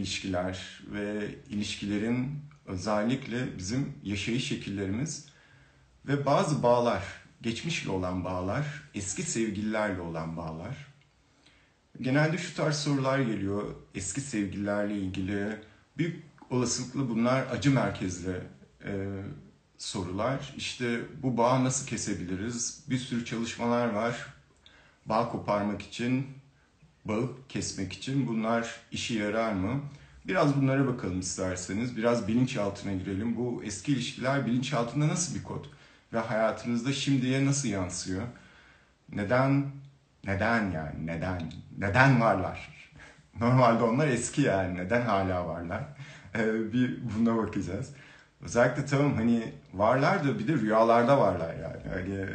ilişkiler ve ilişkilerin özellikle bizim yaşayış şekillerimiz ve bazı bağlar, geçmişle olan bağlar, eski sevgililerle olan bağlar. Genelde şu tarz sorular geliyor eski sevgililerle ilgili. Büyük olasılıkla bunlar acı merkezli e, sorular. İşte bu bağı nasıl kesebiliriz? Bir sürü çalışmalar var. Bağ koparmak için, bağı kesmek için bunlar işe yarar mı? Biraz bunlara bakalım isterseniz. Biraz bilinçaltına girelim. Bu eski ilişkiler bilinçaltında nasıl bir kod? Ve hayatınızda şimdiye nasıl yansıyor? Neden? Neden yani? Neden? Neden varlar? Normalde onlar eski yani. Neden hala varlar? Ee, bir buna bakacağız. Özellikle tamam hani varlar da bir de rüyalarda varlar yani. Hani e,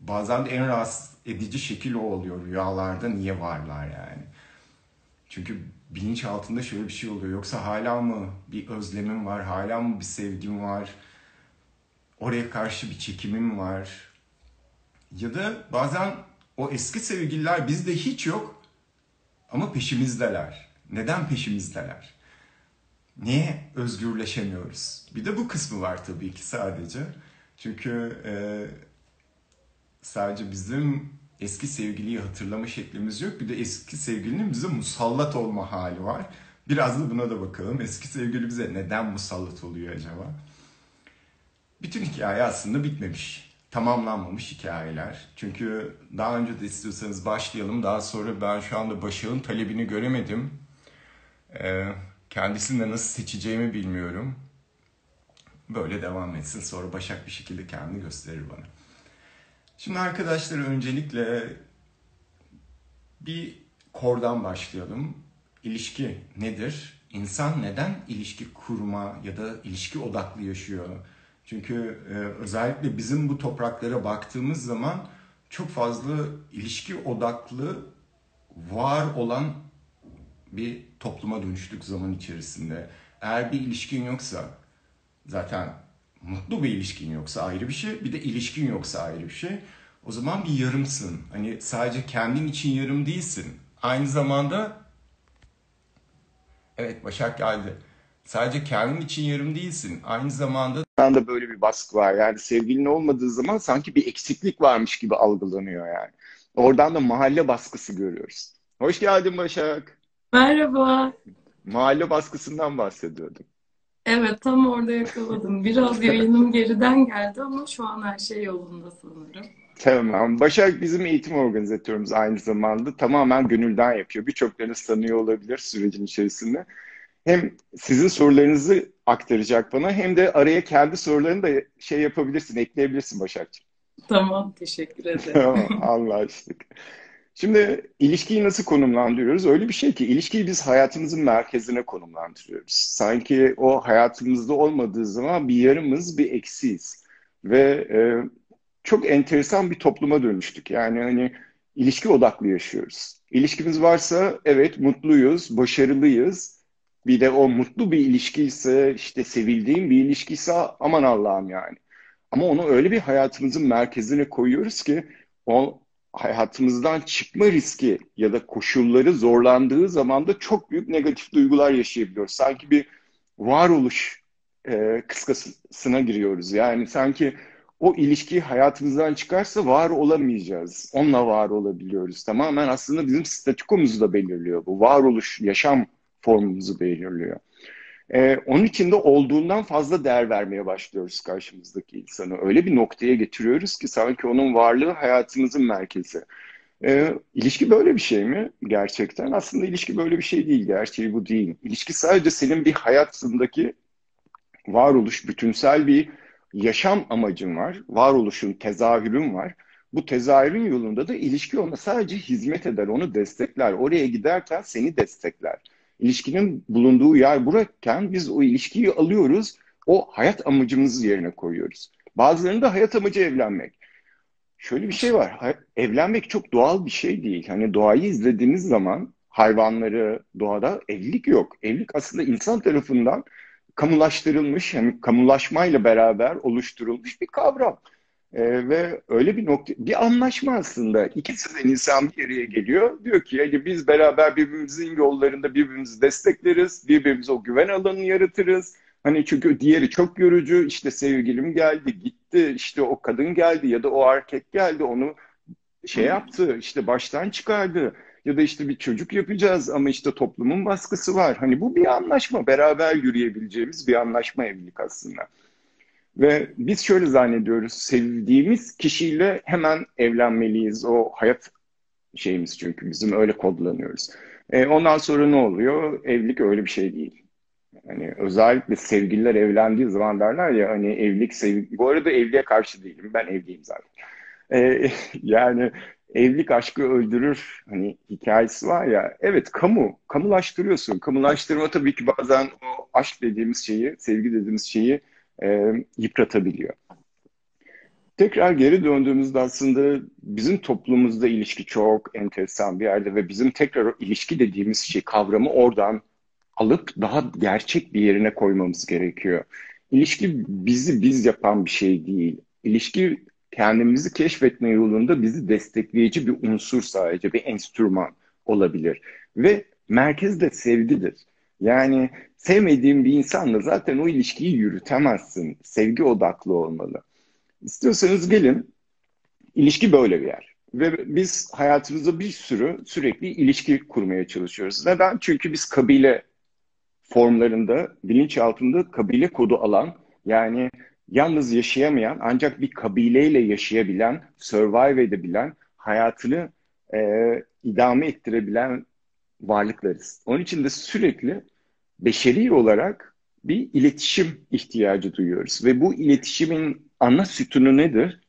bazen de en rahatsız edici şekil o oluyor rüyalarda niye varlar yani. Çünkü bilinç altında şöyle bir şey oluyor. Yoksa hala mı bir özlemim var, hala mı bir sevgim var, oraya karşı bir çekimim var. Ya da bazen o eski sevgililer bizde hiç yok ama peşimizdeler. Neden peşimizdeler? Niye özgürleşemiyoruz? Bir de bu kısmı var tabii ki sadece. Çünkü e, sadece bizim eski sevgiliyi hatırlama şeklimiz yok. Bir de eski sevgilinin bize musallat olma hali var. Biraz da buna da bakalım. Eski sevgili bize neden musallat oluyor acaba? Bütün hikaye aslında bitmemiş. Tamamlanmamış hikayeler. Çünkü daha önce de istiyorsanız başlayalım. Daha sonra ben şu anda Başak'ın talebini göremedim. Ee, kendisini de nasıl seçeceğimi bilmiyorum. Böyle devam etsin. Sonra Başak bir şekilde kendini gösterir bana. Şimdi arkadaşlar öncelikle bir kordan başlayalım. İlişki nedir? İnsan neden ilişki kurma ya da ilişki odaklı yaşıyor? Çünkü e, özellikle bizim bu topraklara baktığımız zaman çok fazla ilişki odaklı var olan bir topluma dönüştük zaman içerisinde. Eğer bir ilişkin yoksa zaten mutlu bir ilişkin yoksa ayrı bir şey. Bir de ilişkin yoksa ayrı bir şey. O zaman bir yarımsın. Hani sadece kendin için yarım değilsin. Aynı zamanda evet Başak geldi. Sadece kendin için yarım değilsin. Aynı zamanda da böyle bir baskı var. Yani sevgilin olmadığı zaman sanki bir eksiklik varmış gibi algılanıyor yani. Oradan da mahalle baskısı görüyoruz. Hoş geldin Başak. Merhaba. Mahalle baskısından bahsediyordum. Evet tam orada yakaladım. Biraz yayınım geriden geldi ama şu an her şey yolunda sanırım. Tamam. Başak bizim eğitim organizatörümüz aynı zamanda. Tamamen gönülden yapıyor. Birçoklarınız tanıyor olabilir sürecin içerisinde. Hem sizin sorularınızı aktaracak bana hem de araya kendi sorularını da şey yapabilirsin, ekleyebilirsin Başakcığım. Tamam, teşekkür ederim. Tamam, anlaştık. Şimdi ilişkiyi nasıl konumlandırıyoruz? Öyle bir şey ki ilişkiyi biz hayatımızın merkezine konumlandırıyoruz. Sanki o hayatımızda olmadığı zaman bir yarımız, bir eksiyiz. Ve e, çok enteresan bir topluma dönüştük. Yani hani ilişki odaklı yaşıyoruz. İlişkimiz varsa evet mutluyuz, başarılıyız. Bir de o mutlu bir ilişkiyse, işte sevildiğim bir ilişkiyse aman Allah'ım yani. Ama onu öyle bir hayatımızın merkezine koyuyoruz ki o hayatımızdan çıkma riski ya da koşulları zorlandığı zaman da çok büyük negatif duygular yaşayabiliyoruz. Sanki bir varoluş e, kıskasına giriyoruz. Yani sanki o ilişki hayatımızdan çıkarsa var olamayacağız. Onunla var olabiliyoruz. Tamamen aslında bizim statikomuzu da belirliyor. Bu varoluş, yaşam formumuzu belirliyor. Ee, onun için de olduğundan fazla değer vermeye başlıyoruz karşımızdaki insanı. Öyle bir noktaya getiriyoruz ki sanki onun varlığı hayatımızın merkezi. Ee, ilişki böyle bir şey mi gerçekten? Aslında ilişki böyle bir şey değil. Gerçeği bu değil. İlişki sadece senin bir hayatındaki varoluş, bütünsel bir yaşam amacın var. Varoluşun, tezahürün var. Bu tezahürün yolunda da ilişki ona sadece hizmet eder, onu destekler. Oraya giderken seni destekler. İlişkinin bulunduğu yer burayken biz o ilişkiyi alıyoruz, o hayat amacımızı yerine koyuyoruz. Bazılarında hayat amacı evlenmek. Şöyle bir şey var, evlenmek çok doğal bir şey değil. Hani doğayı izlediğiniz zaman hayvanları, doğada evlilik yok. Evlilik aslında insan tarafından kamulaştırılmış, yani kamulaşmayla beraber oluşturulmuş bir kavram. Ee, ve öyle bir nokta, bir anlaşma aslında. İkisinden insan bir araya geliyor. Diyor ki yani biz beraber birbirimizin yollarında birbirimizi destekleriz. Birbirimize o güven alanını yaratırız. Hani çünkü diğeri çok yorucu. İşte sevgilim geldi, gitti. İşte o kadın geldi ya da o erkek geldi. Onu şey yaptı, işte baştan çıkardı. Ya da işte bir çocuk yapacağız ama işte toplumun baskısı var. Hani bu bir anlaşma, beraber yürüyebileceğimiz bir anlaşma evlilik aslında. Ve biz şöyle zannediyoruz, sevdiğimiz kişiyle hemen evlenmeliyiz. O hayat şeyimiz çünkü bizim öyle kodlanıyoruz. E, ondan sonra ne oluyor? Evlilik öyle bir şey değil. Yani özellikle sevgililer evlendiği zaman derler ya hani evlilik sevgi. Bu arada evliliğe karşı değilim. Ben evliyim zaten. E, yani evlilik aşkı öldürür hani hikayesi var ya. Evet kamu, kamulaştırıyorsun. Kamulaştırma tabii ki bazen o aşk dediğimiz şeyi, sevgi dediğimiz şeyi e, yıpratabiliyor. Tekrar geri döndüğümüzde aslında bizim toplumumuzda ilişki çok enteresan bir yerde ve bizim tekrar ilişki dediğimiz şey kavramı oradan alıp daha gerçek bir yerine koymamız gerekiyor. İlişki bizi biz yapan bir şey değil. İlişki kendimizi keşfetme yolunda bizi destekleyici bir unsur sadece, bir enstrüman olabilir. Ve merkezde sevgidir. Yani sevmediğin bir insanla zaten o ilişkiyi yürütemezsin. Sevgi odaklı olmalı. İstiyorsanız gelin, ilişki böyle bir yer. Ve biz hayatımızda bir sürü sürekli ilişki kurmaya çalışıyoruz. Neden? Çünkü biz kabile formlarında, bilinç altında kabile kodu alan, yani yalnız yaşayamayan ancak bir kabileyle yaşayabilen, survive edebilen, hayatını e, idame ettirebilen varlıklarız. Onun için de sürekli beşeri olarak bir iletişim ihtiyacı duyuyoruz. Ve bu iletişimin ana sütunu nedir?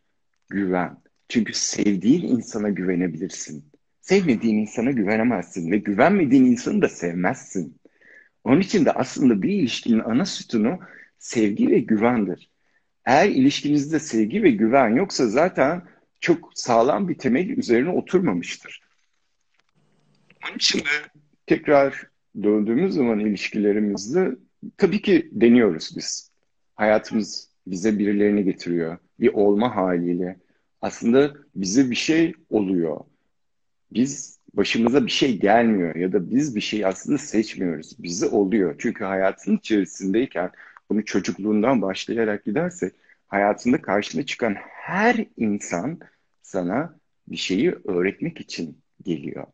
Güven. Çünkü sevdiğin insana güvenebilirsin. Sevmediğin insana güvenemezsin ve güvenmediğin insanı da sevmezsin. Onun için de aslında bir ilişkinin ana sütunu sevgi ve güvendir. Eğer ilişkinizde sevgi ve güven yoksa zaten çok sağlam bir temel üzerine oturmamıştır. Onun için de tekrar döndüğümüz zaman ilişkilerimizde tabii ki deniyoruz biz. Hayatımız bize birilerini getiriyor. Bir olma haliyle. Aslında bize bir şey oluyor. Biz başımıza bir şey gelmiyor ya da biz bir şey aslında seçmiyoruz. Bize oluyor. Çünkü hayatın içerisindeyken bunu çocukluğundan başlayarak gidersek hayatında karşına çıkan her insan sana bir şeyi öğretmek için geliyor.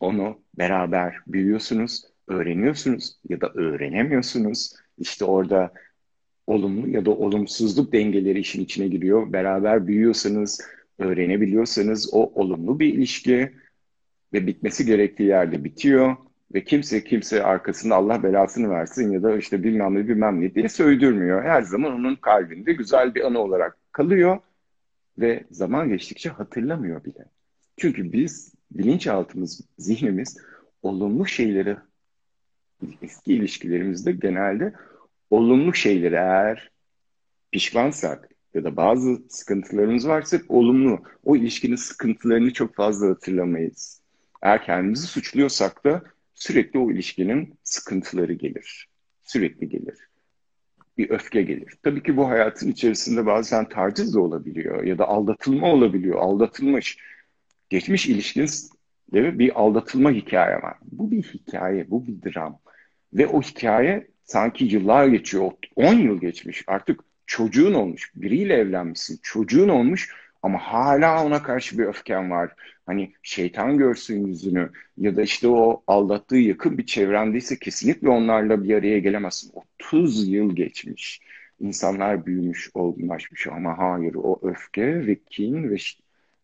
Onu beraber büyüyorsunuz, öğreniyorsunuz ya da öğrenemiyorsunuz. İşte orada olumlu ya da olumsuzluk dengeleri işin içine giriyor. Beraber büyüyorsanız, öğrenebiliyorsanız o olumlu bir ilişki ve bitmesi gerektiği yerde bitiyor ve kimse kimse arkasında Allah belasını versin ya da işte bilmem ne bilmem ne diye söydürmüyor. Her zaman onun kalbinde güzel bir anı olarak kalıyor ve zaman geçtikçe hatırlamıyor bile. Çünkü biz bilinçaltımız, zihnimiz olumlu şeyleri eski ilişkilerimizde genelde olumlu şeyleri eğer pişmansak ya da bazı sıkıntılarımız varsa olumlu. O ilişkinin sıkıntılarını çok fazla hatırlamayız. Eğer kendimizi suçluyorsak da sürekli o ilişkinin sıkıntıları gelir. Sürekli gelir. Bir öfke gelir. Tabii ki bu hayatın içerisinde bazen taciz de olabiliyor ya da aldatılma olabiliyor. Aldatılmış. Geçmiş ilişkinizde bir aldatılma hikaye var. Bu bir hikaye, bu bir dram. Ve o hikaye sanki yıllar geçiyor. 10 yıl geçmiş. Artık çocuğun olmuş. Biriyle evlenmişsin. Çocuğun olmuş ama hala ona karşı bir öfken var. Hani şeytan görsün yüzünü ya da işte o aldattığı yakın bir çevrendeyse kesinlikle onlarla bir araya gelemezsin. 30 yıl geçmiş. İnsanlar büyümüş, olgunlaşmış ama hayır o öfke ve kin ve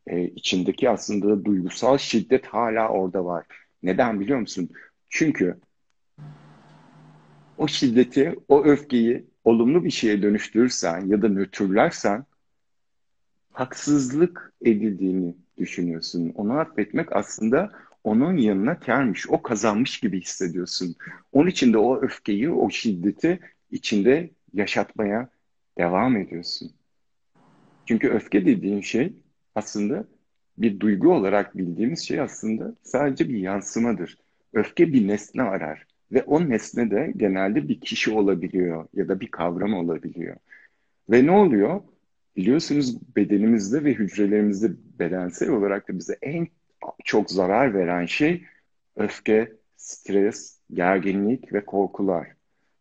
e, içindeki aslında duygusal şiddet hala orada var. Neden biliyor musun? Çünkü o şiddeti, o öfkeyi olumlu bir şeye dönüştürürsen ya da nötrlersen haksızlık edildiğini düşünüyorsun. Onu affetmek aslında onun yanına kermiş, o kazanmış gibi hissediyorsun. Onun için de o öfkeyi, o şiddeti içinde yaşatmaya devam ediyorsun. Çünkü öfke dediğin şey aslında bir duygu olarak bildiğimiz şey aslında sadece bir yansımadır. Öfke bir nesne arar ve o nesne de genelde bir kişi olabiliyor ya da bir kavram olabiliyor. Ve ne oluyor? biliyorsunuz bedenimizde ve hücrelerimizde bedensel olarak da bize en çok zarar veren şey öfke, stres, gerginlik ve korkular.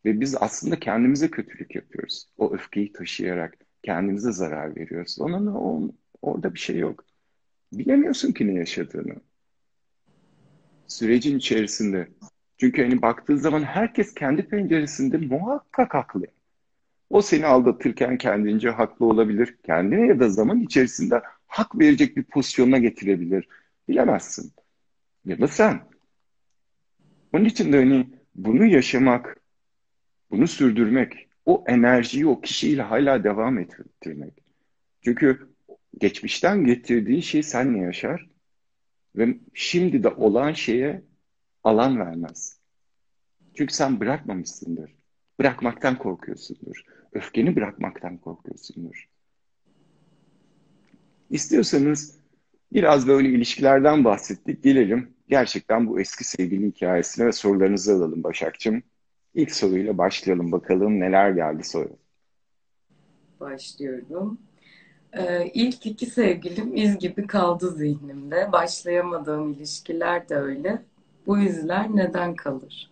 Ve biz aslında kendimize kötülük yapıyoruz. O öfkeyi taşıyarak kendimize zarar veriyoruz. Onun, onun orada bir şey yok. Bilemiyorsun ki ne yaşadığını. Sürecin içerisinde. Çünkü hani baktığın zaman herkes kendi penceresinde muhakkak haklı. O seni aldatırken kendince haklı olabilir. Kendine ya da zaman içerisinde hak verecek bir pozisyona getirebilir. Bilemezsin. Ya da sen. Onun için de hani bunu yaşamak, bunu sürdürmek, o enerjiyi o kişiyle hala devam ettirmek. Çünkü geçmişten getirdiği şey senle yaşar ve şimdi de olan şeye alan vermez. Çünkü sen bırakmamışsındır. Bırakmaktan korkuyorsundur. Öfkeni bırakmaktan korkuyorsundur. İstiyorsanız biraz böyle ilişkilerden bahsettik. Gelelim gerçekten bu eski sevgili hikayesine ve sorularınızı alalım Başakçım. İlk soruyla başlayalım bakalım neler geldi soru. Başlıyorum. Ee, ilk iki sevgilim iz gibi kaldı zihnimde. Başlayamadığım ilişkiler de öyle. Bu izler neden kalır?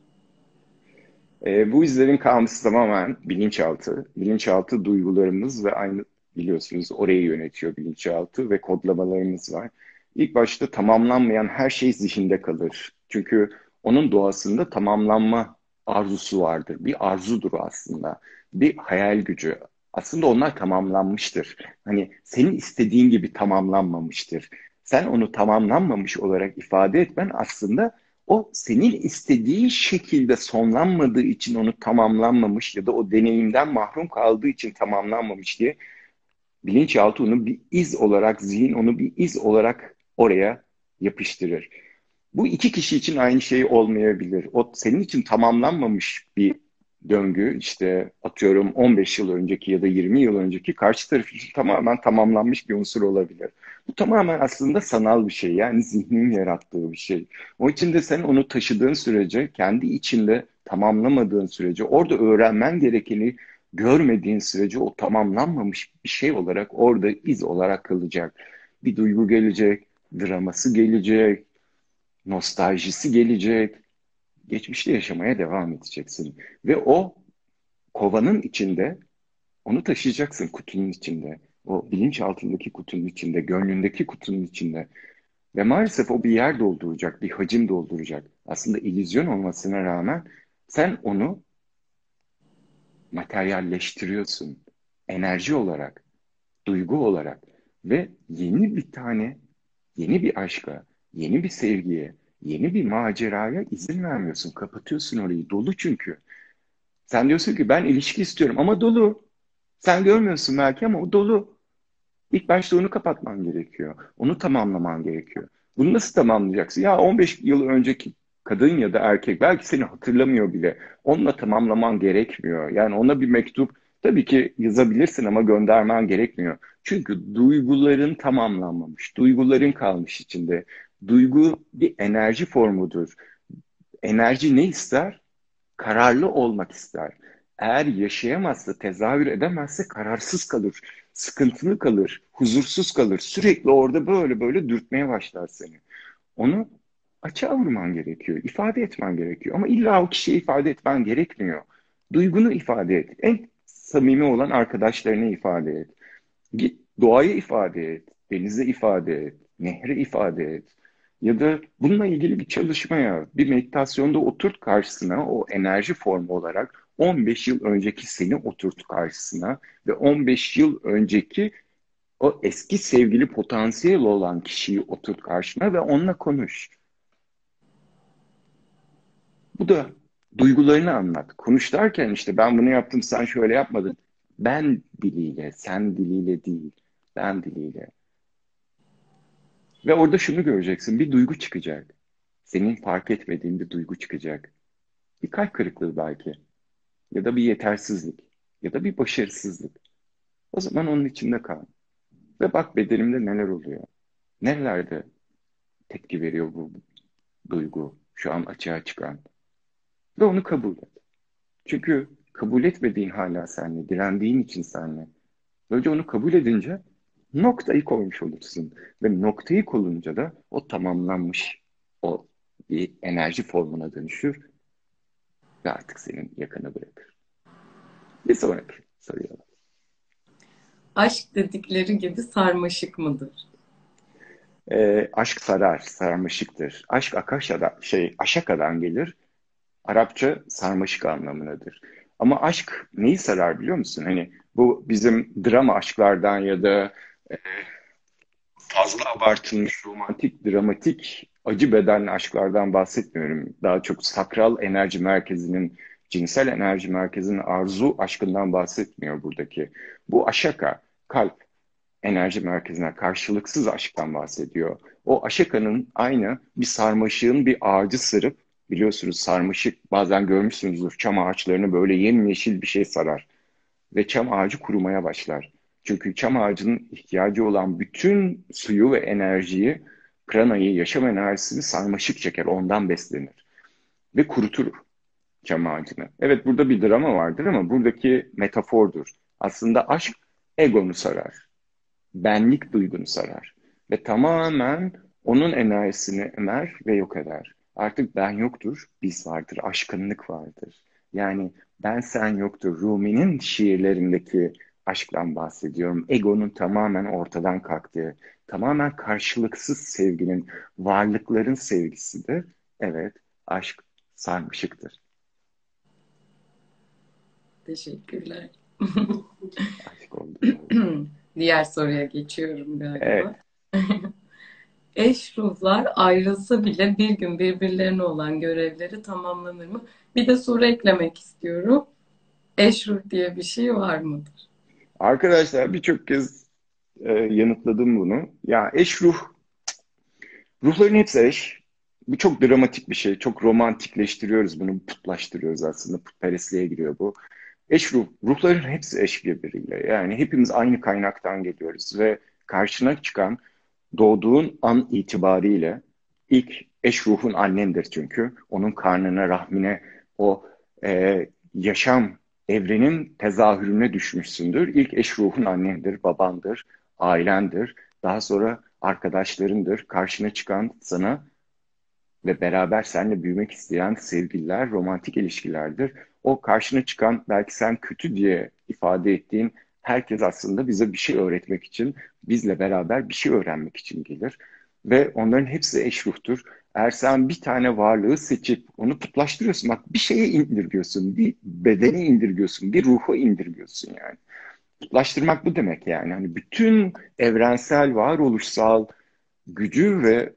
E, bu izlerin kalması tamamen bilinçaltı. Bilinçaltı duygularımız ve aynı biliyorsunuz orayı yönetiyor bilinçaltı ve kodlamalarımız var. İlk başta tamamlanmayan her şey zihinde kalır. Çünkü onun doğasında tamamlanma arzusu vardır. Bir arzudur aslında. Bir hayal gücü. Aslında onlar tamamlanmıştır. Hani senin istediğin gibi tamamlanmamıştır. Sen onu tamamlanmamış olarak ifade etmen aslında o senin istediği şekilde sonlanmadığı için onu tamamlanmamış ya da o deneyimden mahrum kaldığı için tamamlanmamış diye bilinçaltı onu bir iz olarak, zihin onu bir iz olarak oraya yapıştırır. Bu iki kişi için aynı şey olmayabilir. O senin için tamamlanmamış bir döngü işte atıyorum 15 yıl önceki ya da 20 yıl önceki karşı taraf için tamamen tamamlanmış bir unsur olabilir. Bu tamamen aslında sanal bir şey yani zihnin yarattığı bir şey. O için de sen onu taşıdığın sürece kendi içinde tamamlamadığın sürece orada öğrenmen gerekeni görmediğin sürece o tamamlanmamış bir şey olarak orada iz olarak kalacak. Bir duygu gelecek, draması gelecek, nostaljisi gelecek. Geçmişte yaşamaya devam edeceksin. Ve o kovanın içinde onu taşıyacaksın kutunun içinde. O bilinç altındaki kutunun içinde, gönlündeki kutunun içinde. Ve maalesef o bir yer dolduracak, bir hacim dolduracak. Aslında illüzyon olmasına rağmen sen onu materyalleştiriyorsun. Enerji olarak, duygu olarak ve yeni bir tane, yeni bir aşka, yeni bir sevgiye, yeni bir maceraya izin vermiyorsun. Kapatıyorsun orayı. Dolu çünkü. Sen diyorsun ki ben ilişki istiyorum ama dolu. Sen görmüyorsun belki ama o dolu. İlk başta onu kapatman gerekiyor. Onu tamamlaman gerekiyor. Bunu nasıl tamamlayacaksın? Ya 15 yıl önceki kadın ya da erkek belki seni hatırlamıyor bile. Onunla tamamlaman gerekmiyor. Yani ona bir mektup tabii ki yazabilirsin ama göndermen gerekmiyor. Çünkü duyguların tamamlanmamış. Duyguların kalmış içinde. Duygu bir enerji formudur. Enerji ne ister? Kararlı olmak ister. Eğer yaşayamazsa, tezahür edemezse kararsız kalır, sıkıntılı kalır, huzursuz kalır. Sürekli orada böyle böyle dürtmeye başlar seni. Onu açığa vurman gerekiyor, ifade etmen gerekiyor. Ama illa o kişiye ifade etmen gerekmiyor. Duygunu ifade et. En samimi olan arkadaşlarına ifade et. Git doğaya ifade et, denize ifade et, nehre ifade et. Ya da bununla ilgili bir çalışmaya, bir meditasyonda oturt karşısına o enerji formu olarak 15 yıl önceki seni oturt karşısına ve 15 yıl önceki o eski sevgili potansiyel olan kişiyi oturt karşına ve onunla konuş. Bu da duygularını anlat. Konuş derken işte ben bunu yaptım sen şöyle yapmadın. Ben diliyle, sen diliyle değil. Ben diliyle. Ve orada şunu göreceksin. Bir duygu çıkacak. Senin fark etmediğin bir duygu çıkacak. Bir kalp kırıklığı belki. Ya da bir yetersizlik. Ya da bir başarısızlık. O zaman onun içinde kal. Ve bak bedenimde neler oluyor. Nerelerde tepki veriyor bu duygu. Şu an açığa çıkan. Ve onu kabul et. Çünkü kabul etmediğin hala senle, direndiğin için senle. Böylece onu kabul edince noktayı koymuş olursun. Ve noktayı koyunca da o tamamlanmış o bir enerji formuna dönüşür ve artık senin yakını bırakır. Bir sonraki soruya. Aşk dedikleri gibi sarmaşık mıdır? E, aşk sarar, sarmaşıktır. Aşk akaşadan, şey, aşakadan gelir. Arapça sarmaşık anlamındadır. Ama aşk neyi sarar biliyor musun? Hani bu bizim drama aşklardan ya da fazla abartılmış romantik, dramatik, acı bedenli aşklardan bahsetmiyorum. Daha çok sakral enerji merkezinin, cinsel enerji merkezinin arzu aşkından bahsetmiyor buradaki. Bu aşaka, kalp enerji merkezine karşılıksız aşktan bahsediyor. O aşakanın aynı bir sarmaşığın bir ağacı sırıp biliyorsunuz sarmaşık bazen görmüşsünüzdür çam ağaçlarını böyle yemyeşil bir şey sarar ve çam ağacı kurumaya başlar. Çünkü çam ağacının ihtiyacı olan bütün suyu ve enerjiyi, pranayı, yaşam enerjisini sarmaşık çeker, ondan beslenir. Ve kurutur çam ağacını. Evet burada bir drama vardır ama buradaki metafordur. Aslında aşk egonu sarar. Benlik duygunu sarar. Ve tamamen onun enerjisini emer ve yok eder. Artık ben yoktur, biz vardır, aşkınlık vardır. Yani ben sen yoktur. Rumi'nin şiirlerindeki aşktan bahsediyorum. Egonun tamamen ortadan kalktığı, tamamen karşılıksız sevginin, varlıkların sevgisidir. Evet, aşk sarmışıktır. Teşekkürler. Aşk oldu. Diğer soruya geçiyorum galiba. Evet. Eş ruhlar ayrılsa bile bir gün birbirlerine olan görevleri tamamlanır mı? Bir de soru eklemek istiyorum. Eş ruh diye bir şey var mıdır? Arkadaşlar birçok kez e, yanıtladım bunu. Ya eş ruh, ruhların hepsi eş. Bu çok dramatik bir şey. Çok romantikleştiriyoruz bunu, putlaştırıyoruz aslında. Putperestliğe giriyor bu. Eş ruh, ruhların hepsi eş birbiriyle. Yani hepimiz aynı kaynaktan geliyoruz ve karşına çıkan doğduğun an itibariyle ilk eş ruhun annendir çünkü. Onun karnına, rahmine, o e, yaşam evrenin tezahürüne düşmüşsündür. İlk eş ruhun annendir, babandır, ailendir. Daha sonra arkadaşlarındır. Karşına çıkan sana ve beraber seninle büyümek isteyen sevgililer, romantik ilişkilerdir. O karşına çıkan belki sen kötü diye ifade ettiğin herkes aslında bize bir şey öğretmek için, bizle beraber bir şey öğrenmek için gelir. Ve onların hepsi eş ruhtur. Eğer sen bir tane varlığı seçip onu putlaştırıyorsun, bak bir şeye indirgiyorsun, bir bedene indirgiyorsun, bir ruha indirgiyorsun yani. Putlaştırmak bu demek yani. Hani bütün evrensel, varoluşsal gücü ve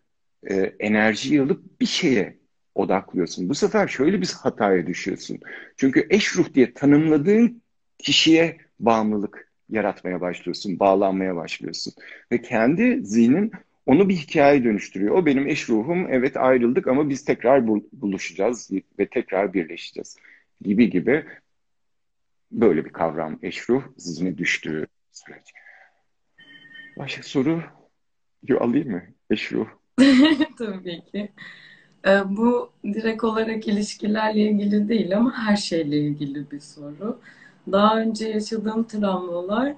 e, enerjiyi alıp bir şeye odaklıyorsun. Bu sefer şöyle bir hataya düşüyorsun. Çünkü eş ruh diye tanımladığın kişiye bağımlılık yaratmaya başlıyorsun, bağlanmaya başlıyorsun. Ve kendi zihnin onu bir hikaye dönüştürüyor. O benim eş ruhum, evet ayrıldık ama biz tekrar buluşacağız ve tekrar birleşeceğiz gibi gibi böyle bir kavram eş ruh zihne düştüğü süreç. Başka soru alayım mı? Eş ruh. Tabii ki. Ee, bu direkt olarak ilişkilerle ilgili değil ama her şeyle ilgili bir soru. Daha önce yaşadığım travmalar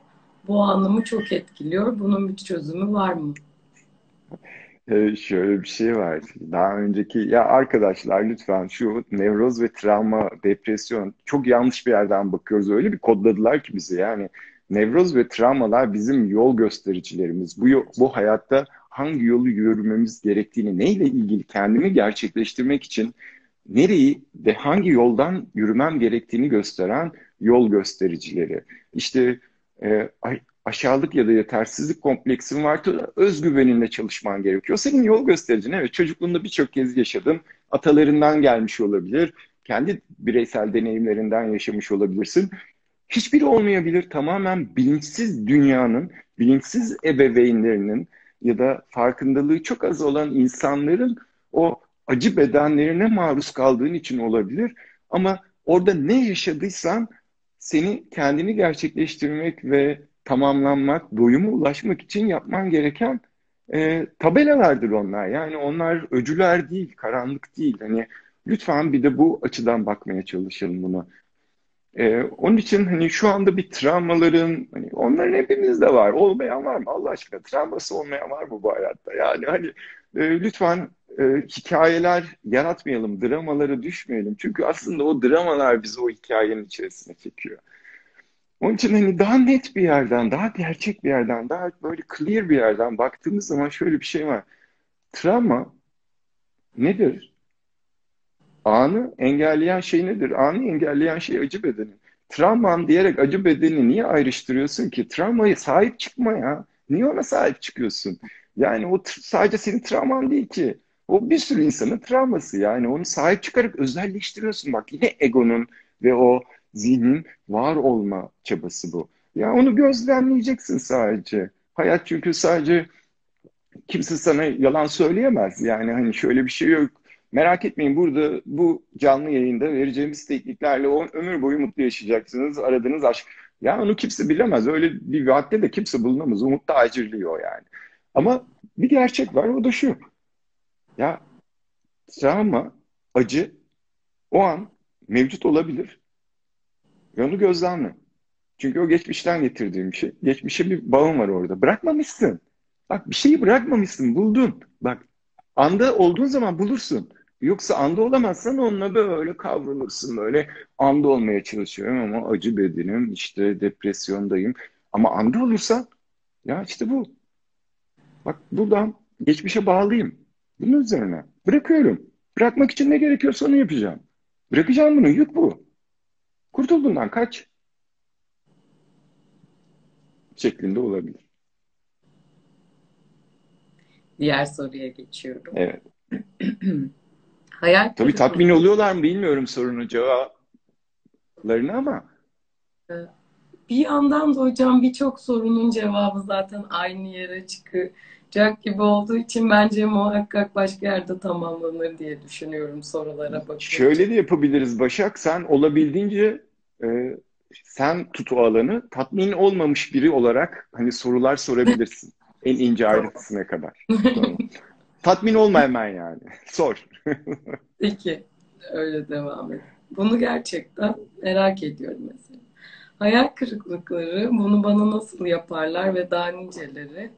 bu anımı çok etkiliyor. Bunun bir çözümü var mı? Ee, şöyle bir şey var. Daha önceki ya arkadaşlar lütfen şu nevroz ve travma, depresyon çok yanlış bir yerden bakıyoruz. Öyle bir kodladılar ki bizi yani nevroz ve travmalar bizim yol göstericilerimiz. Bu bu hayatta hangi yolu yürümemiz gerektiğini, neyle ilgili kendimi gerçekleştirmek için nereyi ve hangi yoldan yürümem gerektiğini gösteren yol göstericileri. İşte e, aşağılık ya da yetersizlik kompleksin varsa özgüveninle çalışman gerekiyor. Senin yol göstericin evet çocukluğunda birçok kez yaşadın. Atalarından gelmiş olabilir. Kendi bireysel deneyimlerinden yaşamış olabilirsin. Hiçbiri olmayabilir. Tamamen bilinçsiz dünyanın, bilinçsiz ebeveynlerinin ya da farkındalığı çok az olan insanların o acı bedenlerine maruz kaldığın için olabilir. Ama orada ne yaşadıysan seni kendini gerçekleştirmek ve tamamlanmak, doyuma ulaşmak için yapman gereken e, tabelalardır onlar. Yani onlar öcüler değil, karanlık değil. Hani lütfen bir de bu açıdan bakmaya çalışalım buna. Ee, onun için hani şu anda bir travmaların hani onların hepimizde var. Olmayan var mı? Allah aşkına travması olmayan var mı bu hayatta? Yani hani e, lütfen e, hikayeler yaratmayalım, dramalara düşmeyelim. Çünkü aslında o dramalar bizi o hikayenin içerisine çekiyor. Onun için hani daha net bir yerden, daha gerçek bir yerden, daha böyle clear bir yerden baktığımız zaman şöyle bir şey var. Travma nedir? Anı engelleyen şey nedir? Anı engelleyen şey acı bedeni. Travman diyerek acı bedeni niye ayrıştırıyorsun ki? Travmayı sahip çıkma ya. Niye ona sahip çıkıyorsun? Yani o sadece senin travman değil ki. O bir sürü insanın travması yani. Onu sahip çıkarak özelleştiriyorsun. Bak yine egonun ve o zihnin var olma çabası bu. Ya onu gözlemleyeceksin sadece. Hayat çünkü sadece kimse sana yalan söyleyemez. Yani hani şöyle bir şey yok. Merak etmeyin burada bu canlı yayında vereceğimiz tekniklerle o ömür boyu mutlu yaşayacaksınız. Aradığınız aşk. Ya onu kimse bilemez. Öyle bir vaatte de kimse bulunamaz. Umut da acirliyor yani. Ama bir gerçek var o da şu. Ya travma, acı o an mevcut olabilir. Ve onu gözlemle. Çünkü o geçmişten getirdiğim şey. Geçmişe bir bağım var orada. Bırakmamışsın. Bak bir şeyi bırakmamışsın, buldun. Bak anda olduğun zaman bulursun. Yoksa anda olamazsan onunla böyle kavrulursun. Böyle anda olmaya çalışıyorum ama acı bedenim, işte depresyondayım. Ama anda olursa ya işte bu. Bak buradan geçmişe bağlıyım. Bunun üzerine. Bırakıyorum. Bırakmak için ne gerekiyorsa onu yapacağım. Bırakacağım bunu. Yük bu. Kurtul bundan kaç. Şeklinde olabilir. Diğer soruya geçiyorum. Evet. Hayal Tabii tatmin oluyorlar mı bilmiyorum sorunun cevaplarını ama Bir yandan da hocam birçok sorunun cevabı zaten aynı yere çıkacak gibi olduğu için bence muhakkak başka yerde tamamlanır diye düşünüyorum sorulara bakınca. şöyle de yapabiliriz Başak. Sen olabildiğince e, sen tut o alanı tatmin olmamış biri olarak hani sorular sorabilirsin. En ince ayrıntısına kadar. Tatmin olma hemen yani. Sor. Peki, öyle devam et. Bunu gerçekten merak ediyorum mesela. Hayal kırıklıkları bunu bana nasıl yaparlar ve daha niceleri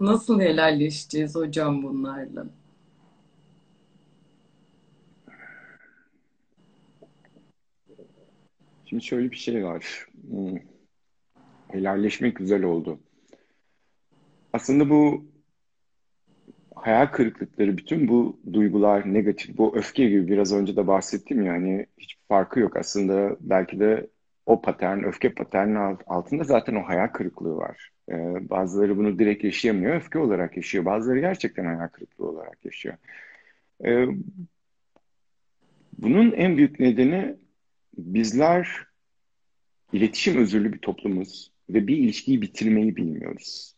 nasıl helalleşeceğiz hocam bunlarla? Şimdi şöyle bir şey var. Hmm. Helalleşmek güzel oldu. Aslında bu hayal kırıklıkları, bütün bu duygular, negatif, bu öfke gibi biraz önce de bahsettim yani hiç farkı yok. Aslında belki de o patern, öfke paternin alt- altında zaten o hayal kırıklığı var. Ee, bazıları bunu direkt yaşayamıyor, öfke olarak yaşıyor. Bazıları gerçekten hayal kırıklığı olarak yaşıyor. Ee, bunun en büyük nedeni bizler iletişim özürlü bir toplumuz ve bir ilişkiyi bitirmeyi bilmiyoruz.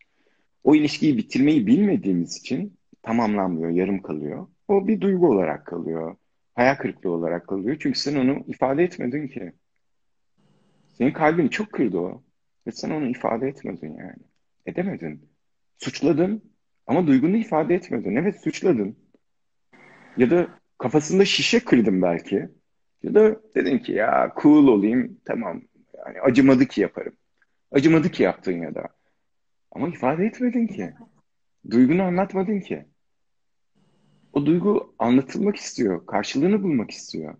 O ilişkiyi bitirmeyi bilmediğimiz için tamamlanmıyor, yarım kalıyor. O bir duygu olarak kalıyor. Hayal kırıklığı olarak kalıyor. Çünkü sen onu ifade etmedin ki. Senin kalbini çok kırdı o. Ve sen onu ifade etmedin yani. Edemedin. Suçladın ama duygunu ifade etmedin. Evet suçladın. Ya da kafasında şişe kırdın belki. Ya da dedin ki ya cool olayım tamam. Yani acımadı ki yaparım. Acımadı ki yaptın ya da. Ama ifade etmedin ki. Duygunu anlatmadın ki. O duygu anlatılmak istiyor. Karşılığını bulmak istiyor.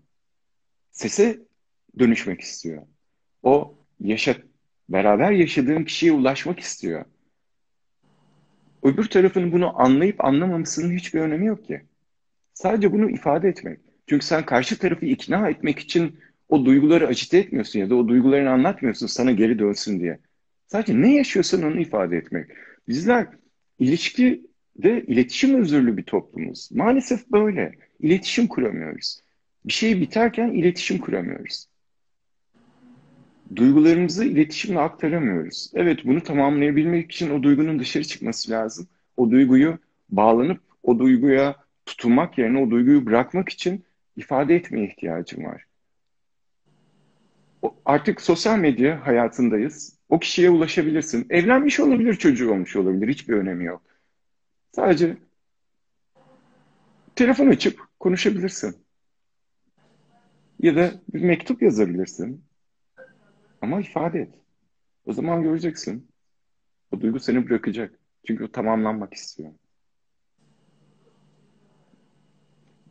Sese dönüşmek istiyor. O yaşa, beraber yaşadığın kişiye ulaşmak istiyor. Öbür tarafın bunu anlayıp anlamamasının hiçbir önemi yok ki. Sadece bunu ifade etmek. Çünkü sen karşı tarafı ikna etmek için o duyguları acite etmiyorsun ya da o duygularını anlatmıyorsun sana geri dönsün diye. Sadece ne yaşıyorsan onu ifade etmek. Bizler ilişkide iletişim özürlü bir toplumuz. Maalesef böyle. İletişim kuramıyoruz. Bir şey biterken iletişim kuramıyoruz. Duygularımızı iletişimle aktaramıyoruz. Evet bunu tamamlayabilmek için o duygunun dışarı çıkması lazım. O duyguyu bağlanıp o duyguya tutunmak yerine o duyguyu bırakmak için ifade etmeye ihtiyacım var. O- Artık sosyal medya hayatındayız. O kişiye ulaşabilirsin. Evlenmiş olabilir, çocuğu olmuş olabilir. Hiçbir önemi yok. Sadece telefon açıp konuşabilirsin. Ya da bir mektup yazabilirsin. Ama ifade et. O zaman göreceksin. O duygu seni bırakacak. Çünkü o tamamlanmak istiyor.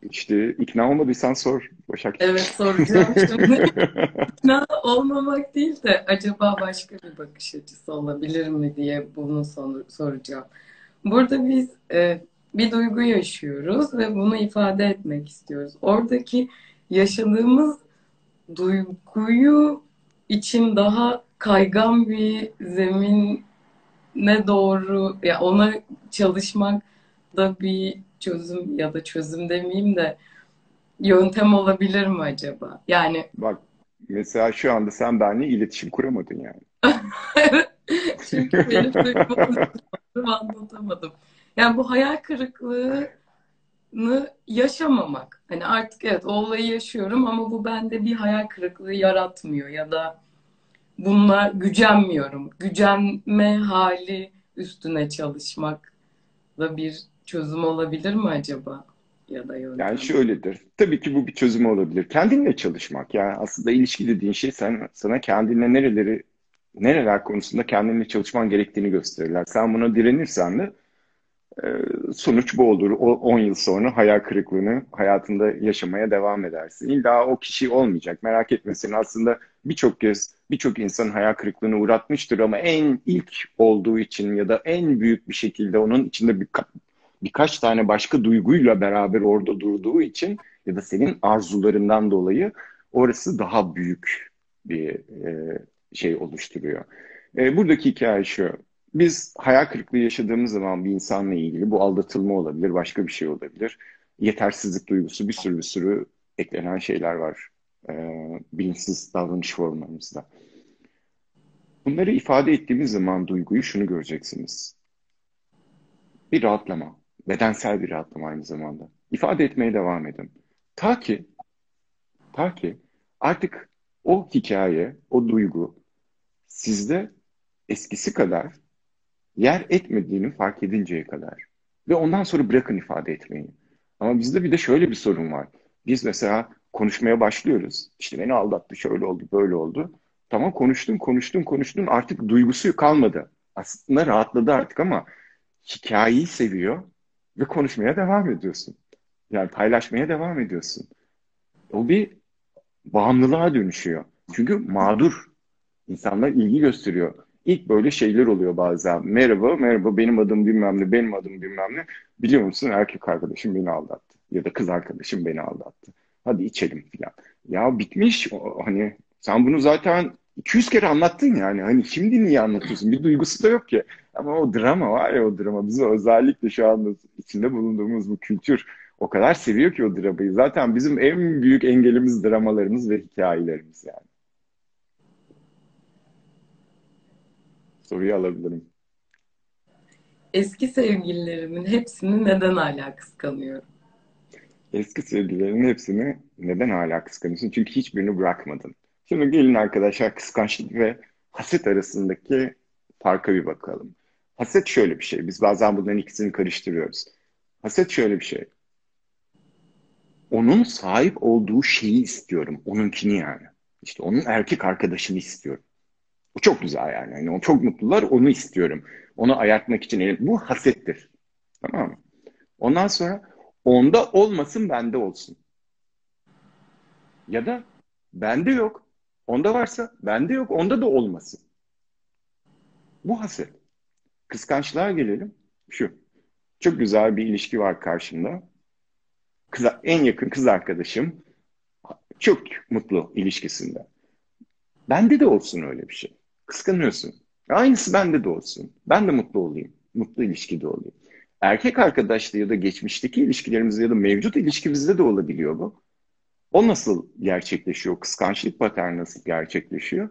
İşte ikna olmadıysan sor Başak. Evet soracağım şimdi. İkna olmamak değil de acaba başka bir bakış açısı olabilir mi diye bunu sor- soracağım. Burada biz e, bir duygu yaşıyoruz ve bunu ifade etmek istiyoruz. Oradaki yaşadığımız duyguyu için daha kaygan bir zemine doğru ya ona çalışmak da bir çözüm ya da çözüm demeyeyim de yöntem olabilir mi acaba? Yani Bak mesela şu anda sen benimle iletişim kuramadın yani. çünkü benim duygularımı anlatamadım. Yani bu hayal kırıklığını yaşamamak. Hani artık evet o olayı yaşıyorum ama bu bende bir hayal kırıklığı yaratmıyor ya da bunlar gücenmiyorum. Gücenme hali üstüne çalışmak da bir çözüm olabilir mi acaba? Ya da yöntem. Yani şöyledir. Tabii ki bu bir çözüm olabilir. Kendinle çalışmak. Yani aslında ilişki dediğin şey sen, sana kendinle nereleri, nereler konusunda kendinle çalışman gerektiğini gösterirler. Sen buna direnirsen de e, sonuç bu olur. O 10 yıl sonra hayal kırıklığını hayatında yaşamaya devam edersin. İlla o kişi olmayacak. Merak etme sen aslında birçok kez birçok insan hayal kırıklığına uğratmıştır ama en ilk olduğu için ya da en büyük bir şekilde onun içinde bir birkaç tane başka duyguyla beraber orada durduğu için ya da senin arzularından dolayı orası daha büyük bir e, şey oluşturuyor. E, buradaki hikaye şu. Biz hayal kırıklığı yaşadığımız zaman bir insanla ilgili bu aldatılma olabilir, başka bir şey olabilir. Yetersizlik duygusu bir sürü bir sürü eklenen şeyler var e, bilinçsiz davranış formlarımızda. Bunları ifade ettiğimiz zaman duyguyu şunu göreceksiniz. Bir rahatlama. Bedensel bir rahatlama aynı zamanda. İfade etmeye devam edin. Ta ki ta ki artık o hikaye, o duygu sizde eskisi kadar yer etmediğini fark edinceye kadar. Ve ondan sonra bırakın ifade etmeyi. Ama bizde bir de şöyle bir sorun var. Biz mesela konuşmaya başlıyoruz. İşte beni aldattı, şöyle oldu, böyle oldu. Tamam konuştun, konuştun, konuştun. Artık duygusu kalmadı. Aslında rahatladı artık ama hikayeyi seviyor ve konuşmaya devam ediyorsun. Yani paylaşmaya devam ediyorsun. O bir bağımlılığa dönüşüyor. Çünkü mağdur. İnsanlar ilgi gösteriyor. İlk böyle şeyler oluyor bazen. Merhaba, merhaba benim adım bilmem ne, benim adım bilmem ne. Biliyor musun erkek arkadaşım beni aldattı. Ya da kız arkadaşım beni aldattı. Hadi içelim filan. Ya bitmiş. Hani sen bunu zaten 200 kere anlattın yani. Hani şimdi niye anlatıyorsun? Bir duygusu da yok ki. Ama o drama var ya o drama. Bizi özellikle şu anda içinde bulunduğumuz bu kültür o kadar seviyor ki o dramayı. Zaten bizim en büyük engelimiz dramalarımız ve hikayelerimiz yani. Soruyu alabilirim. Eski sevgililerimin hepsini neden hala kıskanıyorum? Eski sevgililerin hepsini neden hala kıskanıyorsun? Çünkü hiçbirini bırakmadın. Şimdi gelin arkadaşlar kıskançlık ve haset arasındaki farka bir bakalım. Haset şöyle bir şey. Biz bazen bunların ikisini karıştırıyoruz. Haset şöyle bir şey. Onun sahip olduğu şeyi istiyorum. Onunkini yani. İşte onun erkek arkadaşını istiyorum. Bu çok güzel yani. yani o çok mutlular onu istiyorum. Onu ayartmak için elim. Bu hasettir. Tamam mı? Ondan sonra onda olmasın bende olsun. Ya da bende yok. Onda varsa bende yok. Onda da olmasın. Bu haset. Kıskançlığa gelelim. Şu. Çok güzel bir ilişki var karşımda. Kız, en yakın kız arkadaşım çok mutlu ilişkisinde. Bende de olsun öyle bir şey. Kıskanıyorsun. Aynısı bende de olsun. Ben de mutlu olayım. Mutlu ilişkide olayım. Erkek arkadaşlığı ya da geçmişteki ilişkilerimizde ya da mevcut ilişkimizde de olabiliyor bu. O nasıl gerçekleşiyor? Kıskançlık paterni nasıl gerçekleşiyor?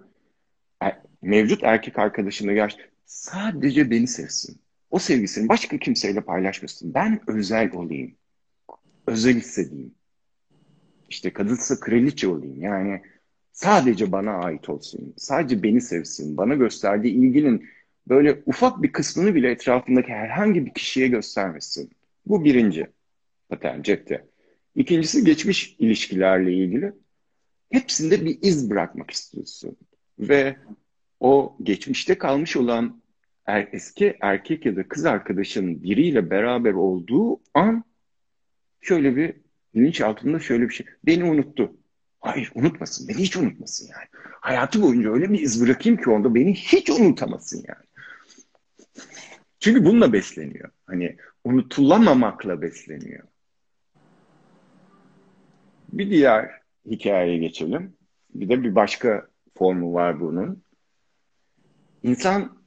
Mevcut erkek arkadaşımla gerçi sadece beni sevsin. O sevgisini başka kimseyle paylaşmasın. Ben özel olayım. Özel hissedeyim. İşte kadınsa kraliçe olayım. Yani sadece bana ait olsun. Sadece beni sevsin. Bana gösterdiği ilginin böyle ufak bir kısmını bile etrafındaki herhangi bir kişiye göstermesin. Bu birinci patern cepte. İkincisi geçmiş ilişkilerle ilgili. Hepsinde bir iz bırakmak istiyorsun. Ve o geçmişte kalmış olan er, eski erkek ya da kız arkadaşının biriyle beraber olduğu an şöyle bir bilinç altında şöyle bir şey. Beni unuttu. Hayır unutmasın. Beni hiç unutmasın yani. Hayatı boyunca öyle bir iz bırakayım ki onda beni hiç unutamasın yani. Çünkü bununla besleniyor. Hani unutulamamakla besleniyor. Bir diğer hikayeye geçelim. Bir de bir başka formu var bunun. İnsan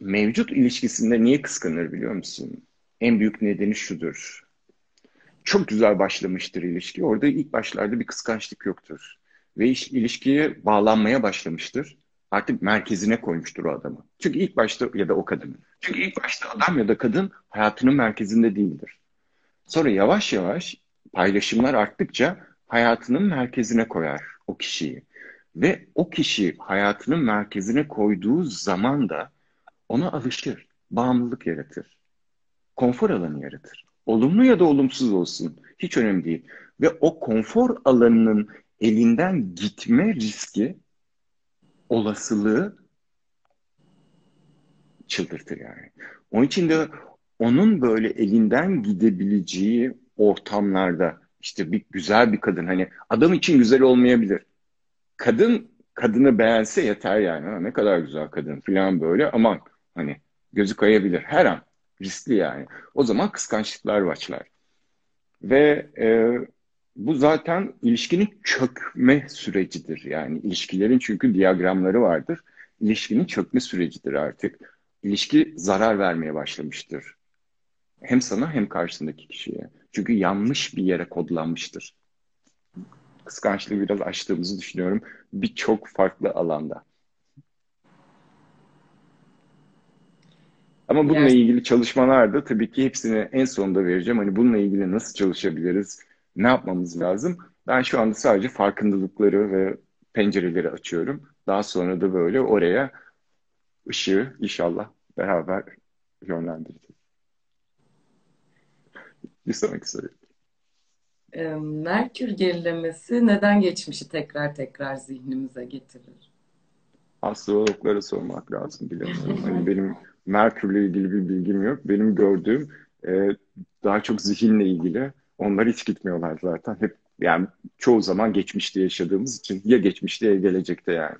mevcut ilişkisinde niye kıskanır biliyor musun? En büyük nedeni şudur. Çok güzel başlamıştır ilişki. Orada ilk başlarda bir kıskançlık yoktur. Ve iş, ilişkiye bağlanmaya başlamıştır. Artık merkezine koymuştur o adamı. Çünkü ilk başta ya da o kadını. Çünkü ilk başta adam ya da kadın hayatının merkezinde değildir. Sonra yavaş yavaş paylaşımlar arttıkça hayatının merkezine koyar o kişiyi. Ve o kişi hayatının merkezine koyduğu zaman da ona alışır, bağımlılık yaratır, konfor alanı yaratır. Olumlu ya da olumsuz olsun, hiç önemli değil. Ve o konfor alanının elinden gitme riski, olasılığı çıldırtır yani. Onun için de onun böyle elinden gidebileceği ortamlarda işte bir güzel bir kadın hani adam için güzel olmayabilir. Kadın kadını beğense yeter yani. Ne kadar güzel kadın falan böyle aman hani gözü kayabilir her an riskli yani. O zaman kıskançlıklar başlar. Ve e, bu zaten ilişkinin çökme sürecidir. Yani ilişkilerin çünkü diyagramları vardır. İlişkinin çökme sürecidir artık. İlişki zarar vermeye başlamıştır. Hem sana hem karşısındaki kişiye. Çünkü yanlış bir yere kodlanmıştır. Kıskançlığı biraz açtığımızı düşünüyorum. Birçok farklı alanda. Ama bununla ilgili çalışmalar da tabii ki hepsini en sonunda vereceğim. Hani bununla ilgili nasıl çalışabiliriz, ne yapmamız lazım? Ben şu anda sadece farkındalıkları ve pencereleri açıyorum. Daha sonra da böyle oraya ışığı inşallah beraber yönlendireceğiz. Bir sonraki soru. E, Merkür gerilemesi neden geçmişi tekrar tekrar zihnimize getirir? Astrologlara sormak lazım bilemiyorum. Hani benim Merkür'le ilgili bir bilgim yok. Benim gördüğüm e, daha çok zihinle ilgili. Onlar hiç gitmiyorlar zaten. Hep yani çoğu zaman geçmişte yaşadığımız için ya geçmişte ya gelecekte yani.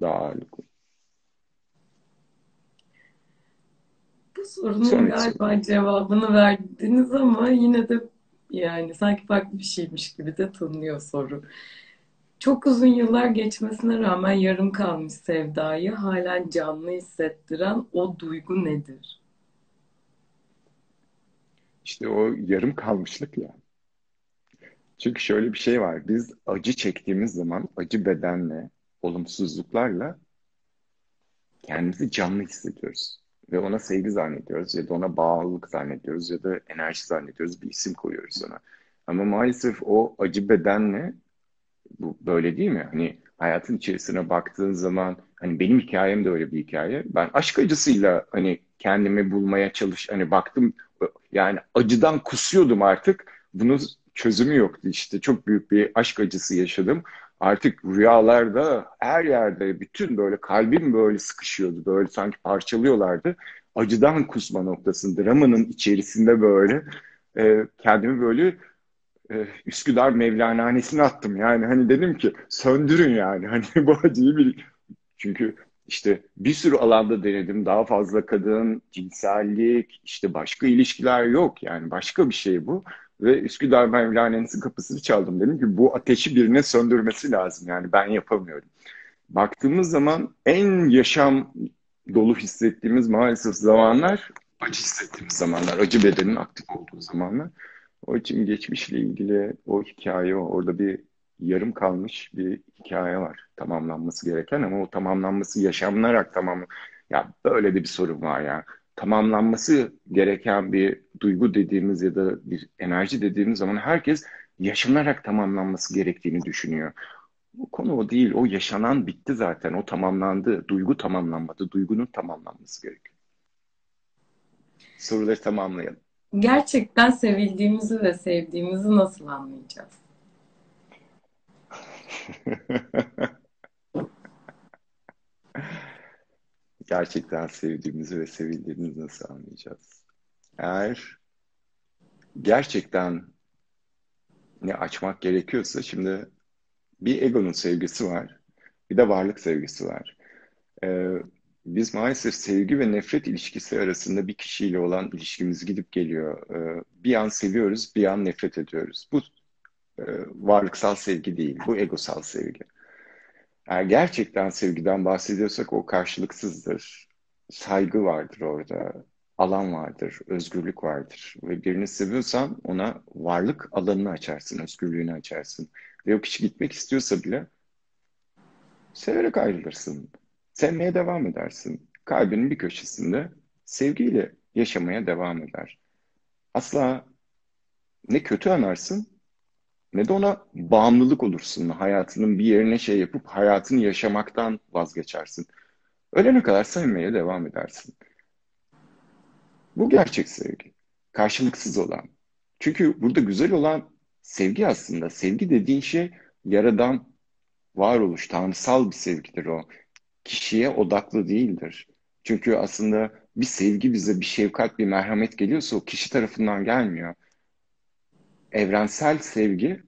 Daha ağırlıklı. Bu sorunun Sonraki galiba cevabını verdiniz ama yine de yani sanki farklı bir şeymiş gibi de tınlıyor soru. Çok uzun yıllar geçmesine rağmen yarım kalmış sevdayı halen canlı hissettiren o duygu nedir? İşte o yarım kalmışlık ya. Çünkü şöyle bir şey var. Biz acı çektiğimiz zaman acı bedenle, olumsuzluklarla kendimizi canlı hissediyoruz. Ve ona sevgi zannediyoruz ya da ona bağlılık zannediyoruz ya da enerji zannediyoruz. Bir isim koyuyoruz ona. Ama maalesef o acı bedenle bu böyle değil mi? Hani hayatın içerisine baktığın zaman hani benim hikayem de öyle bir hikaye. Ben aşk acısıyla hani kendimi bulmaya çalış hani baktım yani acıdan kusuyordum artık. Bunun çözümü yoktu işte. Çok büyük bir aşk acısı yaşadım. Artık rüyalarda her yerde bütün böyle kalbim böyle sıkışıyordu. Böyle sanki parçalıyorlardı. Acıdan kusma noktasında dramanın içerisinde böyle e, kendimi böyle e, Üsküdar Mevlana'nesine attım. Yani hani dedim ki söndürün yani. Hani bu acıyı bir... Çünkü işte bir sürü alanda denedim. Daha fazla kadın, cinsellik, işte başka ilişkiler yok. Yani başka bir şey bu. Ve Üsküdar Mevlana'nın kapısını çaldım. Dedim ki bu ateşi birine söndürmesi lazım. Yani ben yapamıyorum. Baktığımız zaman en yaşam dolu hissettiğimiz maalesef zamanlar acı hissettiğimiz zamanlar. Acı bedenin aktif olduğu zamanlar. O için geçmişle ilgili o hikaye, orada bir yarım kalmış bir hikaye var. Tamamlanması gereken ama o tamamlanması yaşanılarak tamam. Ya böyle de bir sorun var ya. Tamamlanması gereken bir duygu dediğimiz ya da bir enerji dediğimiz zaman herkes yaşanarak tamamlanması gerektiğini düşünüyor. O konu o değil. O yaşanan bitti zaten. O tamamlandı. Duygu tamamlanmadı. Duygunun tamamlanması gerekiyor. Soruları tamamlayalım. Gerçekten sevildiğimizi ve sevdiğimizi nasıl anlayacağız? gerçekten sevdiğimizi ve sevildiğimizi nasıl anlayacağız? Eğer gerçekten ne açmak gerekiyorsa şimdi bir egonun sevgisi var, bir de varlık sevgisi var. Ee, biz maalesef sevgi ve nefret ilişkisi arasında bir kişiyle olan ilişkimiz gidip geliyor. Ee, bir an seviyoruz, bir an nefret ediyoruz. Bu e, varlıksal sevgi değil, bu egosal sevgi. Eğer gerçekten sevgiden bahsediyorsak o karşılıksızdır. Saygı vardır orada, alan vardır, özgürlük vardır. Ve birini seviyorsan ona varlık alanını açarsın, özgürlüğünü açarsın. Ve o kişi gitmek istiyorsa bile severek ayrılırsın. Sevmeye devam edersin. Kalbinin bir köşesinde sevgiyle yaşamaya devam eder. Asla ne kötü anarsın ne de ona bağımlılık olursun. Hayatının bir yerine şey yapıp hayatını yaşamaktan vazgeçersin. Ölene kadar sevmeye devam edersin. Bu gerçek sevgi. Karşılıksız olan. Çünkü burada güzel olan sevgi aslında. Sevgi dediğin şey yaradan varoluş, tanrısal bir sevgidir o. Kişiye odaklı değildir. Çünkü aslında bir sevgi bize bir şefkat, bir merhamet geliyorsa o kişi tarafından gelmiyor. Evrensel sevgi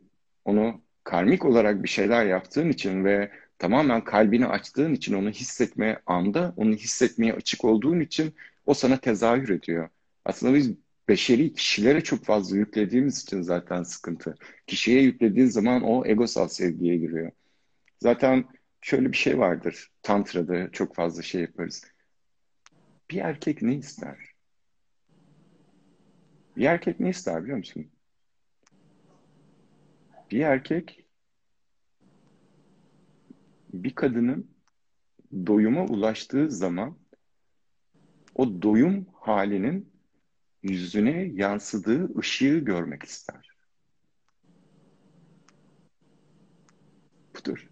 onu karmik olarak bir şeyler yaptığın için ve tamamen kalbini açtığın için onu hissetmeye anda, onu hissetmeye açık olduğun için o sana tezahür ediyor. Aslında biz beşeri kişilere çok fazla yüklediğimiz için zaten sıkıntı. Kişiye yüklediğin zaman o egosal sevgiye giriyor. Zaten şöyle bir şey vardır. Tantra'da çok fazla şey yaparız. Bir erkek ne ister? Bir erkek ne ister biliyor musun? Bir erkek bir kadının doyuma ulaştığı zaman o doyum halinin yüzüne yansıdığı ışığı görmek ister. Budur.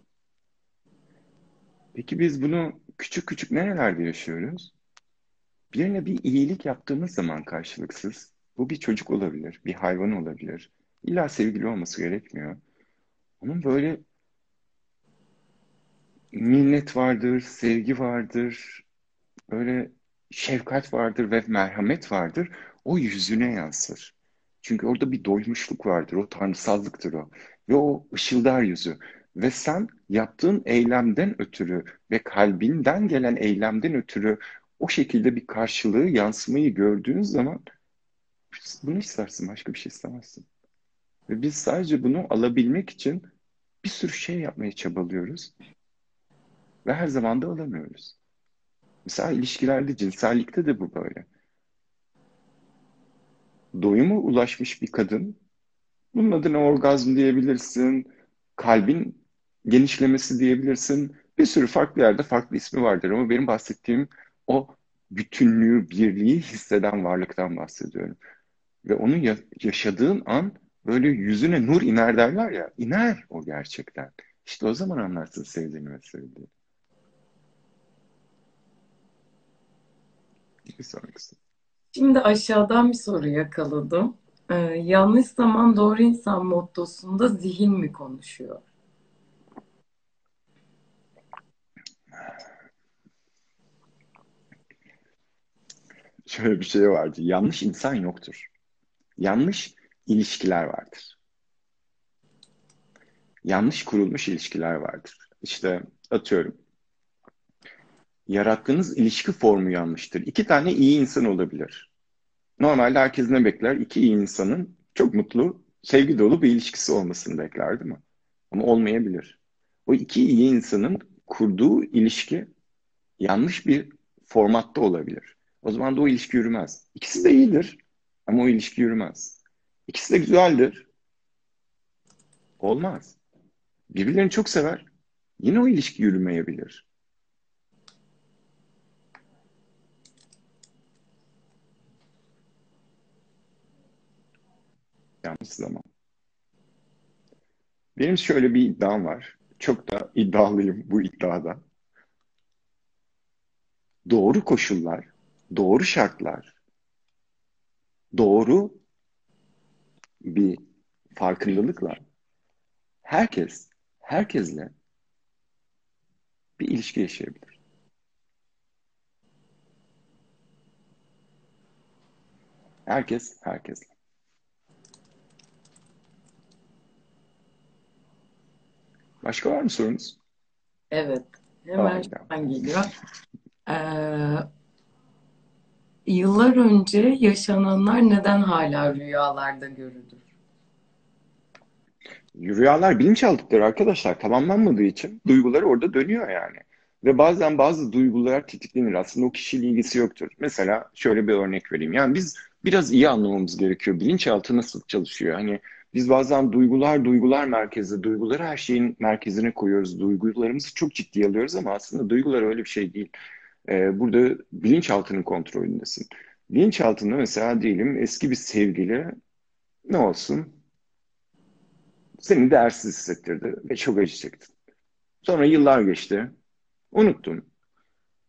Peki biz bunu küçük küçük nerelerde yaşıyoruz? Birine bir iyilik yaptığımız zaman karşılıksız, bu bir çocuk olabilir, bir hayvan olabilir. İlla sevgili olması gerekmiyor. Onun böyle minnet vardır, sevgi vardır, böyle şefkat vardır ve merhamet vardır. O yüzüne yansır. Çünkü orada bir doymuşluk vardır, o tanrısallıktır o. Ve o ışıldar yüzü. Ve sen yaptığın eylemden ötürü ve kalbinden gelen eylemden ötürü o şekilde bir karşılığı, yansımayı gördüğün zaman bunu istersin, başka bir şey istemezsin. Ve biz sadece bunu alabilmek için bir sürü şey yapmaya çabalıyoruz. Ve her zaman da alamıyoruz. Mesela ilişkilerde, cinsellikte de bu böyle. Doyuma ulaşmış bir kadın, bunun adına orgazm diyebilirsin, kalbin genişlemesi diyebilirsin. Bir sürü farklı yerde farklı ismi vardır ama benim bahsettiğim o bütünlüğü, birliği hisseden varlıktan bahsediyorum. Ve onu yaşadığın an böyle yüzüne nur iner derler ya, iner o gerçekten. İşte o zaman anlarsın sevdiğini ve sevdiğini. Bir sonraki Şimdi aşağıdan bir soru yakaladım. Ee, yanlış zaman doğru insan mottosunda zihin mi konuşuyor? Şöyle bir şey vardı. Yanlış insan yoktur. Yanlış ilişkiler vardır. Yanlış kurulmuş ilişkiler vardır. İşte atıyorum. Yarattığınız ilişki formu yanlıştır. İki tane iyi insan olabilir. Normalde herkes ne bekler? İki iyi insanın çok mutlu, sevgi dolu bir ilişkisi olmasını bekler değil mi? Ama olmayabilir. O iki iyi insanın kurduğu ilişki yanlış bir formatta olabilir. O zaman da o ilişki yürümez. İkisi de iyidir ama o ilişki yürümez. İkisi de güzeldir. Olmaz. Birbirlerini çok sever. Yine o ilişki yürümeyebilir. Yanlış zaman. Benim şöyle bir iddiam var. Çok da iddialıyım bu iddiada. Doğru koşullar, doğru şartlar, doğru bir farkındalıkla herkes, herkesle bir ilişki yaşayabilir. Herkes, herkesle. Başka var mı sorunuz? Evet. Hemen tamam. geliyor. Ee, yıllar önce yaşananlar neden hala rüyalarda görülür? Rüyalar bilinçaltıdır arkadaşlar. Tamamlanmadığı için duygular orada dönüyor yani. Ve bazen bazı duygular tetiklenir. Aslında o kişiyle ilgisi yoktur. Mesela şöyle bir örnek vereyim. Yani biz biraz iyi anlamamız gerekiyor. Bilinçaltı nasıl çalışıyor? Hani biz bazen duygular duygular merkezi, duyguları her şeyin merkezine koyuyoruz. Duygularımızı çok ciddiye alıyoruz ama aslında duygular öyle bir şey değil. Ee, burada bilinçaltının kontrolündesin. Bilinçaltında mesela diyelim eski bir sevgili ne olsun? Seni değersiz hissettirdi ve çok acı çektin. Sonra yıllar geçti. Unuttun.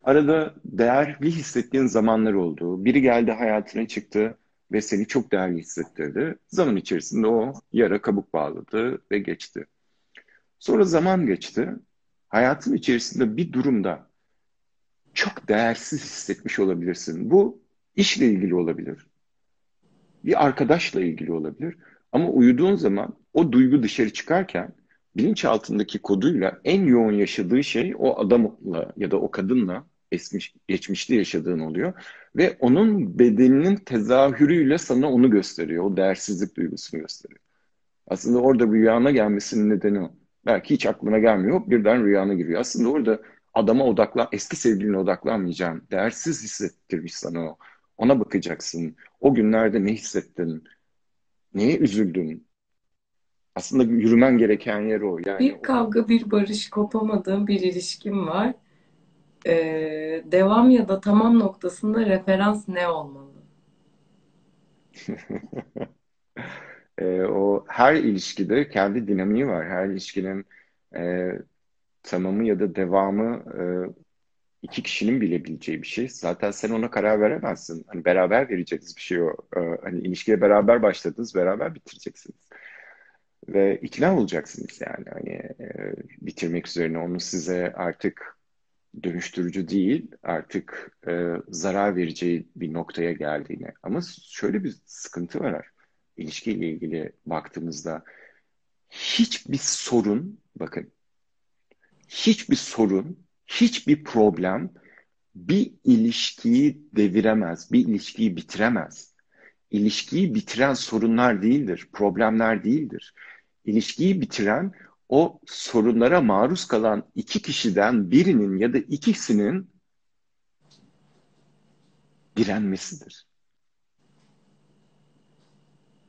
Arada değerli hissettiğin zamanlar oldu. Biri geldi hayatına çıktı ve seni çok değerli hissettirdi. Zaman içerisinde o yara kabuk bağladı ve geçti. Sonra zaman geçti. Hayatın içerisinde bir durumda çok değersiz hissetmiş olabilirsin. Bu işle ilgili olabilir. Bir arkadaşla ilgili olabilir. Ama uyuduğun zaman o duygu dışarı çıkarken bilinçaltındaki koduyla en yoğun yaşadığı şey o adamla ya da o kadınla esmiş, geçmişte yaşadığın oluyor. Ve onun bedeninin tezahürüyle sana onu gösteriyor. O değersizlik duygusunu gösteriyor. Aslında orada rüyana gelmesinin nedeni o. Belki hiç aklına gelmiyor. Birden rüyana giriyor. Aslında orada adama odaklan, eski sevgiline odaklanmayacaksın. Değersiz hissettirmiş sana o. Ona bakacaksın. O günlerde ne hissettin? Neye üzüldün? Aslında yürümen gereken yer o. Yani Bir kavga, bir barış, kopamadığım bir ilişkim var. Ee, devam ya da tamam noktasında referans ne olmalı? e, o her ilişkide kendi dinamiği var. Her ilişkinin e, tamamı ya da devamı e, iki kişinin bilebileceği bir şey. Zaten sen ona karar veremezsin. Hani beraber vereceğiniz bir şey o. E, hani ilişkiye beraber başladınız, beraber bitireceksiniz. Ve ikna olacaksınız yani. Hani e, bitirmek üzerine onu size artık dönüştürücü değil, artık e, zarar vereceği bir noktaya geldiğine. Ama şöyle bir sıkıntı var. İlişkiyle ilgili baktığımızda hiçbir sorun, bakın, hiçbir sorun, hiçbir problem bir ilişkiyi deviremez, bir ilişkiyi bitiremez. İlişkiyi bitiren sorunlar değildir, problemler değildir. İlişkiyi bitiren o sorunlara maruz kalan iki kişiden birinin ya da ikisinin direnmesidir.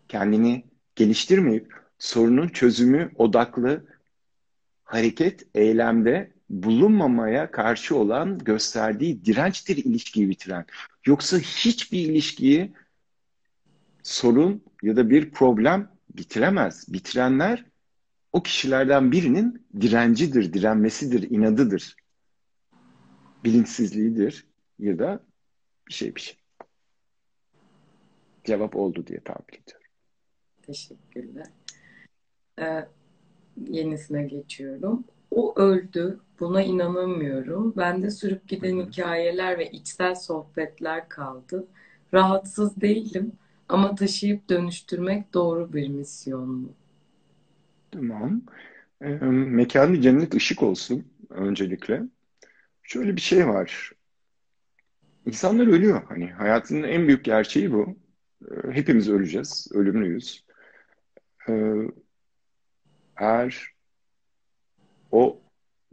Kendini geliştirmeyip sorunun çözümü odaklı hareket, eylemde bulunmamaya karşı olan gösterdiği dirençtir ilişkiyi bitiren. Yoksa hiçbir ilişkiyi sorun ya da bir problem bitiremez. Bitirenler o kişilerden birinin direncidir, direnmesidir, inadıdır. Bilinçsizliğidir ya da bir şey bir şey. Cevap oldu diye tahmin ediyorum. Teşekkürler. Ee, yenisine geçiyorum. O öldü. Buna inanamıyorum. Bende sürüp giden hikayeler ve içsel sohbetler kaldı. Rahatsız değilim ama taşıyıp dönüştürmek doğru bir misyon mu? Tamam. Ee, mekanı cennet ışık olsun öncelikle. Şöyle bir şey var. İnsanlar ölüyor. Hani hayatının en büyük gerçeği bu. Ee, hepimiz öleceğiz. Ölümlüyüz. Ee, eğer o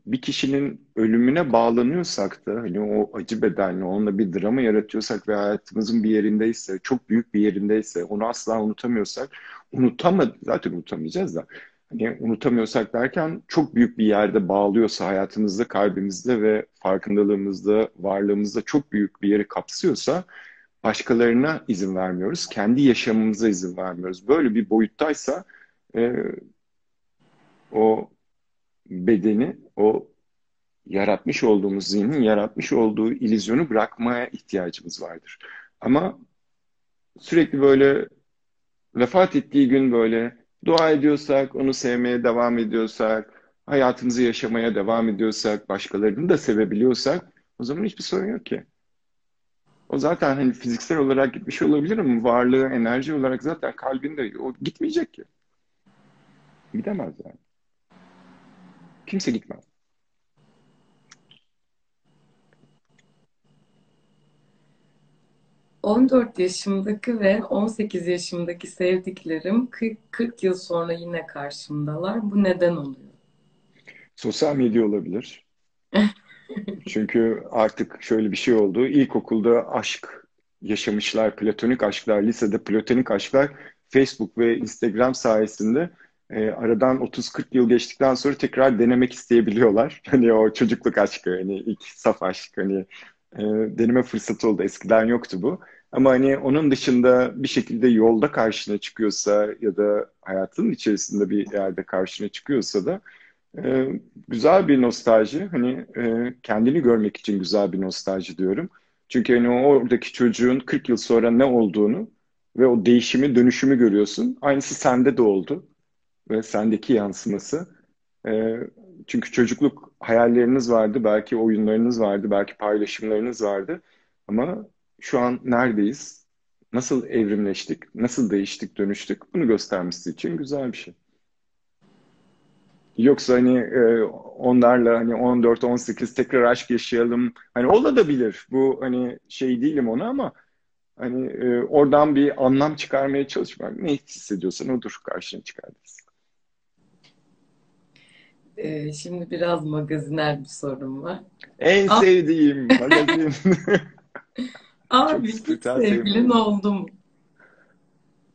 bir kişinin ölümüne bağlanıyorsak da hani o acı bedenle onunla bir drama yaratıyorsak ve hayatımızın bir yerindeyse, çok büyük bir yerindeyse, onu asla unutamıyorsak, unutamadı zaten unutamayacağız da hani unutamıyorsak derken çok büyük bir yerde bağlıyorsa hayatımızda, kalbimizde ve farkındalığımızda, varlığımızda çok büyük bir yeri kapsıyorsa başkalarına izin vermiyoruz. Kendi yaşamımıza izin vermiyoruz. Böyle bir boyuttaysa e, o bedeni, o yaratmış olduğumuz zihnin yaratmış olduğu ilizyonu bırakmaya ihtiyacımız vardır. Ama sürekli böyle vefat ettiği gün böyle dua ediyorsak, onu sevmeye devam ediyorsak, hayatımızı yaşamaya devam ediyorsak, başkalarını da sevebiliyorsak o zaman hiçbir sorun yok ki. O zaten hani fiziksel olarak gitmiş olabilir ama varlığı, enerji olarak zaten kalbinde o gitmeyecek ki. Gidemez yani. Kimse gitmez. 14 yaşımdaki ve 18 yaşımdaki sevdiklerim 40, 40 yıl sonra yine karşımdalar. Bu neden oluyor? Sosyal medya olabilir. Çünkü artık şöyle bir şey oldu. İlkokulda aşk yaşamışlar, platonik aşklar, lisede platonik aşklar Facebook ve Instagram sayesinde e, aradan 30-40 yıl geçtikten sonra tekrar denemek isteyebiliyorlar. Hani o çocukluk aşkı, hani ilk saf aşk, hani e, deneme fırsatı oldu. Eskiden yoktu bu. Ama hani onun dışında bir şekilde yolda karşına çıkıyorsa ya da hayatının içerisinde bir yerde karşına çıkıyorsa da e, güzel bir nostalji. Hani e, kendini görmek için güzel bir nostalji diyorum. Çünkü hani oradaki çocuğun 40 yıl sonra ne olduğunu ve o değişimi, dönüşümü görüyorsun. Aynısı sende de oldu ve sendeki yansıması. E, çünkü çocukluk hayalleriniz vardı, belki oyunlarınız vardı, belki paylaşımlarınız vardı. Ama şu an neredeyiz? Nasıl evrimleştik? Nasıl değiştik, dönüştük? Bunu göstermesi için güzel bir şey. Yoksa hani e, onlarla hani 14-18 tekrar aşk yaşayalım. Hani olabilir. Bu hani şey değilim ona ama hani e, oradan bir anlam çıkarmaya çalışmak. Ne hissediyorsan odur karşına çıkartırsın. Ee, şimdi biraz magazinel bir sorum var. En Aa. sevdiğim magazin. Abi Çok hiç sevgilin oldu mu?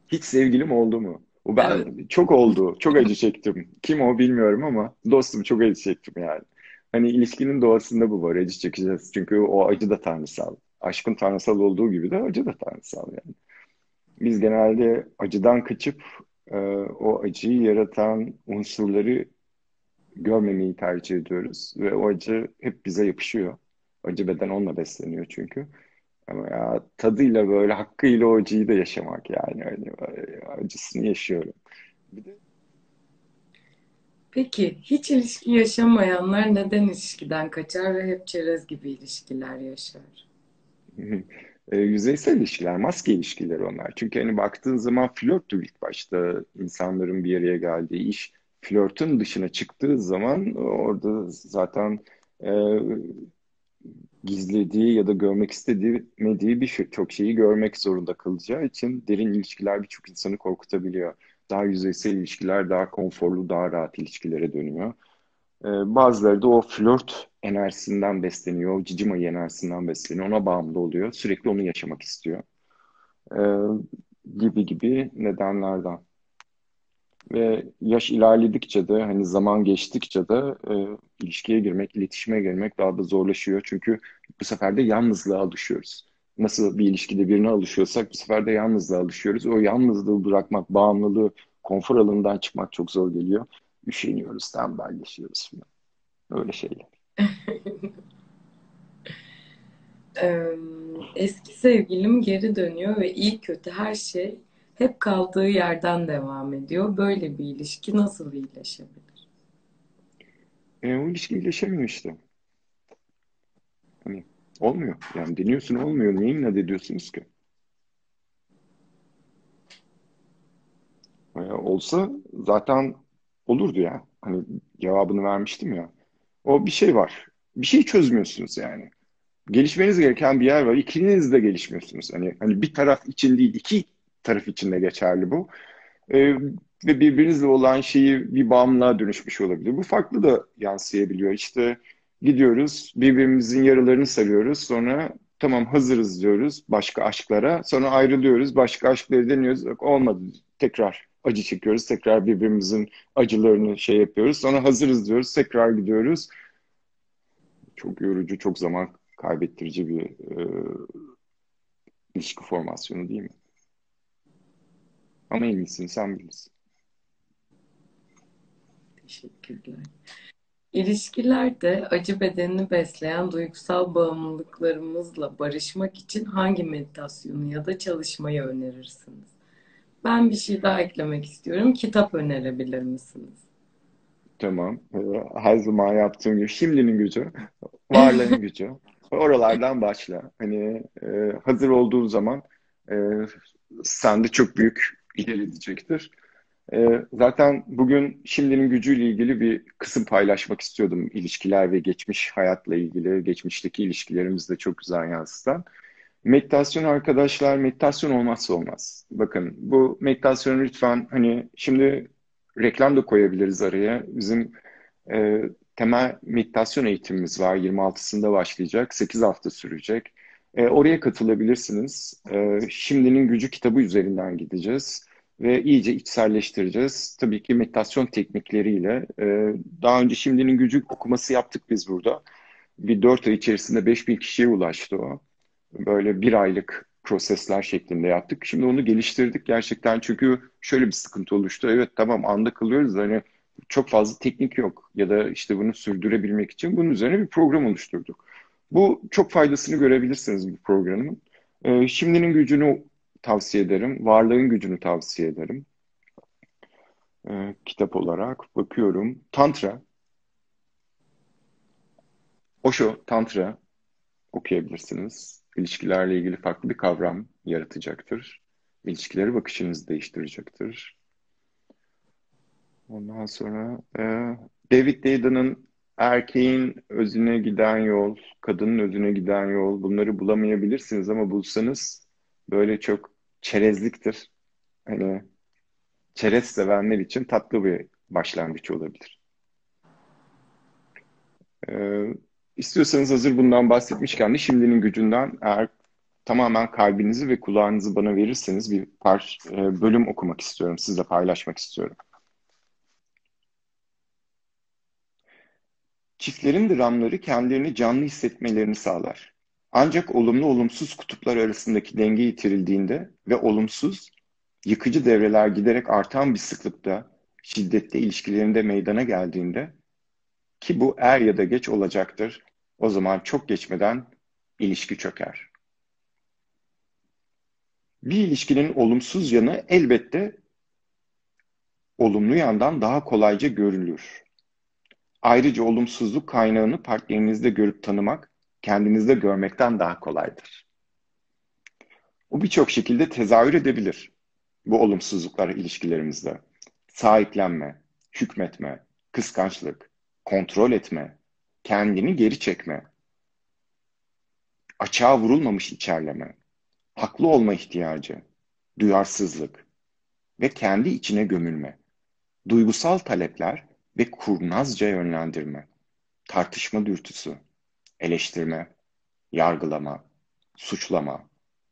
Hiç sevgilim oldu mu? O ben Evet. çok oldu. Çok acı çektim. Kim o bilmiyorum ama dostum çok acı çektim yani. Hani ilişkinin doğasında bu var. Acı çekeceğiz. Çünkü o acı da tanrısal. Aşkın tanrısal olduğu gibi de acı da tanrısal yani. Biz genelde acıdan kaçıp e, o acıyı yaratan unsurları görmemeyi tercih ediyoruz. Ve o acı hep bize yapışıyor. Acı beden onunla besleniyor çünkü. Ama ya tadıyla böyle hakkıyla o acıyı da yaşamak yani. Hani böyle acısını yaşıyorum. Bir de Peki hiç ilişki yaşamayanlar neden ilişkiden kaçar ve hep çerez gibi ilişkiler yaşar? e, yüzeysel ilişkiler, maske ilişkileri onlar. Çünkü hani baktığın zaman flörttür ilk başta insanların bir araya geldiği iş. Flörtün dışına çıktığı zaman orada zaten e, gizlediği ya da görmek istemediği bir şey, çok şeyi görmek zorunda kalacağı için derin ilişkiler birçok insanı korkutabiliyor. Daha yüzeysel ilişkiler daha konforlu, daha rahat ilişkilere dönüyor. Ee, bazıları da o flört enerjisinden besleniyor, o cicimayı enerjisinden besleniyor, ona bağımlı oluyor. Sürekli onu yaşamak istiyor. Ee, gibi gibi nedenlerden. Ve yaş ilerledikçe de hani zaman geçtikçe de e, ilişkiye girmek, iletişime girmek daha da zorlaşıyor. Çünkü bu sefer de yalnızlığa alışıyoruz. Nasıl bir ilişkide birine alışıyorsak bu sefer de yalnızlığa alışıyoruz. O yalnızlığı bırakmak, bağımlılığı, konfor alanından çıkmak çok zor geliyor. Üşeniyoruz, tembelleşiyoruz falan. Öyle şeyler. Eski sevgilim geri dönüyor ve iyi kötü her şey hep kaldığı yerden devam ediyor. Böyle bir ilişki nasıl iyileşebilir? E, o ilişki iyileşemiyor işte. Hani olmuyor. Yani deniyorsun olmuyor. Niye inat ediyorsunuz ki? E, olsa zaten olurdu ya. Hani cevabını vermiştim ya. O bir şey var. Bir şey çözmüyorsunuz yani. Gelişmeniz gereken bir yer var. İkiniz de gelişmiyorsunuz. Hani hani bir taraf için değil, iki taraf için de geçerli bu. Ee, ve birbirinizle olan şeyi bir bağımlılığa dönüşmüş olabilir. Bu farklı da yansıyabiliyor. İşte gidiyoruz, birbirimizin yaralarını sarıyoruz. Sonra tamam hazırız diyoruz başka aşklara. Sonra ayrılıyoruz, başka aşkları deniyoruz. Yok, olmadı. Tekrar acı çekiyoruz. Tekrar birbirimizin acılarını şey yapıyoruz. Sonra hazırız diyoruz. Tekrar gidiyoruz. Çok yorucu, çok zaman kaybettirici bir e, ilişki formasyonu değil mi? Ama en iyisini sen bilirsin. Teşekkürler. İlişkilerde acı bedenini besleyen duygusal bağımlılıklarımızla barışmak için hangi meditasyonu ya da çalışmayı önerirsiniz? Ben bir şey daha eklemek istiyorum. Kitap önerebilir misiniz? Tamam. Her zaman yaptığım gibi şimdinin gücü, varlığın gücü. Oralardan başla. Hani e, hazır olduğun zaman e, sende çok büyük ilerleyecektir. E, zaten bugün şimdinin gücüyle ilgili bir kısım paylaşmak istiyordum. İlişkiler ve geçmiş hayatla ilgili, geçmişteki ilişkilerimiz de çok güzel yansıtan. Meditasyon arkadaşlar, meditasyon olmazsa olmaz. Bakın bu meditasyonu lütfen hani şimdi reklam da koyabiliriz araya. Bizim e, temel meditasyon eğitimimiz var. 26'sında başlayacak. 8 hafta sürecek. E, oraya katılabilirsiniz. E, Şimdinin Gücü kitabı üzerinden gideceğiz. Ve iyice içselleştireceğiz. Tabii ki meditasyon teknikleriyle. E, daha önce Şimdinin Gücü okuması yaptık biz burada. Bir 4 ay içerisinde 5000 kişiye ulaştı o. Böyle bir aylık prosesler şeklinde yaptık. Şimdi onu geliştirdik gerçekten çünkü şöyle bir sıkıntı oluştu. Evet tamam anda kalıyoruz hani çok fazla teknik yok ya da işte bunu sürdürebilmek için bunun üzerine bir program oluşturduk. Bu çok faydasını görebilirsiniz bu programın. Ee, şimdinin gücünü tavsiye ederim. Varlığın gücünü tavsiye ederim. Ee, kitap olarak bakıyorum. Tantra. Osho Tantra okuyabilirsiniz. İlişkilerle ilgili farklı bir kavram yaratacaktır. İlişkileri bakışınızı değiştirecektir. Ondan sonra e, David Deida'nın erkeğin özüne giden yol, kadının özüne giden yol bunları bulamayabilirsiniz ama bulsanız böyle çok çerezliktir. Hani çerez sevenler için tatlı bir başlangıç olabilir. Ee, istiyorsanız hazır bundan bahsetmişken de şimdinin gücünden eğer tamamen kalbinizi ve kulağınızı bana verirseniz bir par e, bölüm okumak istiyorum, sizle paylaşmak istiyorum. Çiftlerin dramları kendilerini canlı hissetmelerini sağlar. Ancak olumlu olumsuz kutuplar arasındaki denge yitirildiğinde ve olumsuz, yıkıcı devreler giderek artan bir sıklıkta şiddetli ilişkilerinde meydana geldiğinde ki bu er ya da geç olacaktır, o zaman çok geçmeden ilişki çöker. Bir ilişkinin olumsuz yanı elbette olumlu yandan daha kolayca görülür. Ayrıca olumsuzluk kaynağını partnerinizde görüp tanımak, kendinizde görmekten daha kolaydır. Bu birçok şekilde tezahür edebilir. Bu olumsuzluklar ilişkilerimizde. Sahiplenme, hükmetme, kıskançlık, kontrol etme, kendini geri çekme, açığa vurulmamış içerleme, haklı olma ihtiyacı, duyarsızlık ve kendi içine gömülme, duygusal talepler ve kurnazca yönlendirme, tartışma dürtüsü, eleştirme, yargılama, suçlama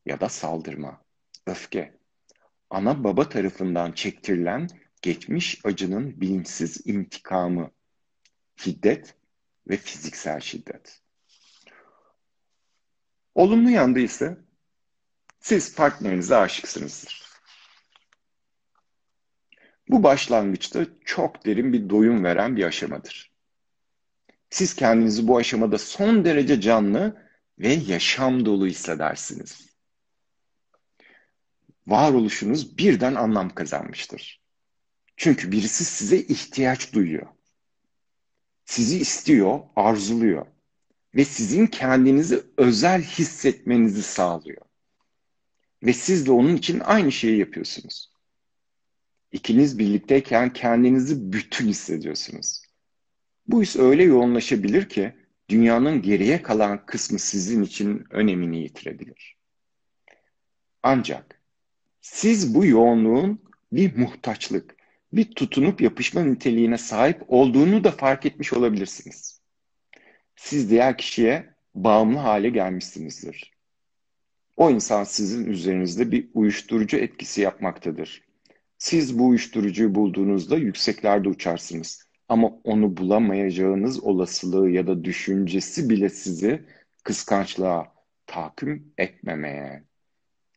ya da saldırma, öfke, ana baba tarafından çektirilen geçmiş acının bilinçsiz intikamı, şiddet ve fiziksel şiddet. Olumlu yanda ise siz partnerinize aşıksınızdır. Bu başlangıçta çok derin bir doyum veren bir aşamadır. Siz kendinizi bu aşamada son derece canlı ve yaşam dolu hissedersiniz. Varoluşunuz birden anlam kazanmıştır. Çünkü birisi size ihtiyaç duyuyor. Sizi istiyor, arzuluyor ve sizin kendinizi özel hissetmenizi sağlıyor. Ve siz de onun için aynı şeyi yapıyorsunuz. İkiniz birlikteyken kendinizi bütün hissediyorsunuz. Bu his öyle yoğunlaşabilir ki dünyanın geriye kalan kısmı sizin için önemini yitirebilir. Ancak siz bu yoğunluğun bir muhtaçlık, bir tutunup yapışma niteliğine sahip olduğunu da fark etmiş olabilirsiniz. Siz diğer kişiye bağımlı hale gelmişsinizdir. O insan sizin üzerinizde bir uyuşturucu etkisi yapmaktadır. Siz bu uyuşturucuyu bulduğunuzda yükseklerde uçarsınız. Ama onu bulamayacağınız olasılığı ya da düşüncesi bile sizi kıskançlığa tahkim etmemeye,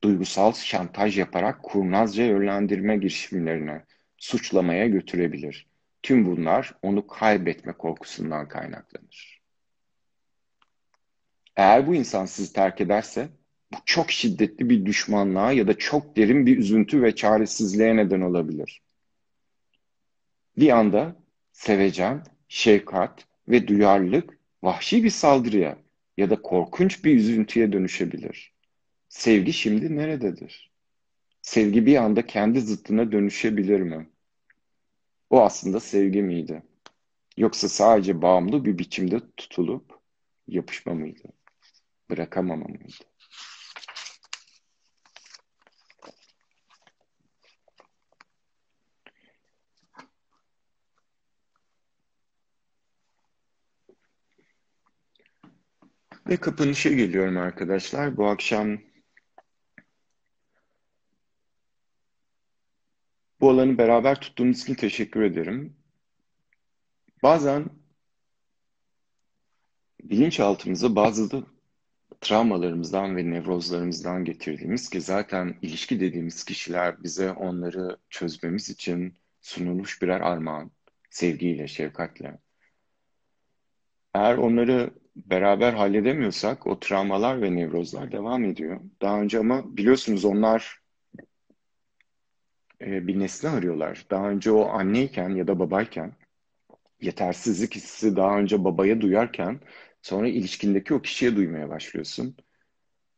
duygusal şantaj yaparak kurnazca yönlendirme girişimlerine, suçlamaya götürebilir. Tüm bunlar onu kaybetme korkusundan kaynaklanır. Eğer bu insan sizi terk ederse bu çok şiddetli bir düşmanlığa ya da çok derin bir üzüntü ve çaresizliğe neden olabilir. Bir anda sevecen, şefkat ve duyarlılık vahşi bir saldırıya ya da korkunç bir üzüntüye dönüşebilir. Sevgi şimdi nerededir? Sevgi bir anda kendi zıttına dönüşebilir mi? O aslında sevgi miydi? Yoksa sadece bağımlı bir biçimde tutulup yapışma mıydı? Bırakamama mıydı? Ve kapanışa geliyorum arkadaşlar. Bu akşam bu alanı beraber tuttuğunuz için teşekkür ederim. Bazen bilinçaltımıza bazı da travmalarımızdan ve nevrozlarımızdan getirdiğimiz ki zaten ilişki dediğimiz kişiler bize onları çözmemiz için sunulmuş birer armağan. Sevgiyle, şefkatle. Eğer onları beraber halledemiyorsak o travmalar ve nevrozlar devam ediyor. Daha önce ama biliyorsunuz onlar e, bir nesne arıyorlar. Daha önce o anneyken ya da babayken yetersizlik hissi daha önce babaya duyarken sonra ilişkindeki o kişiye duymaya başlıyorsun.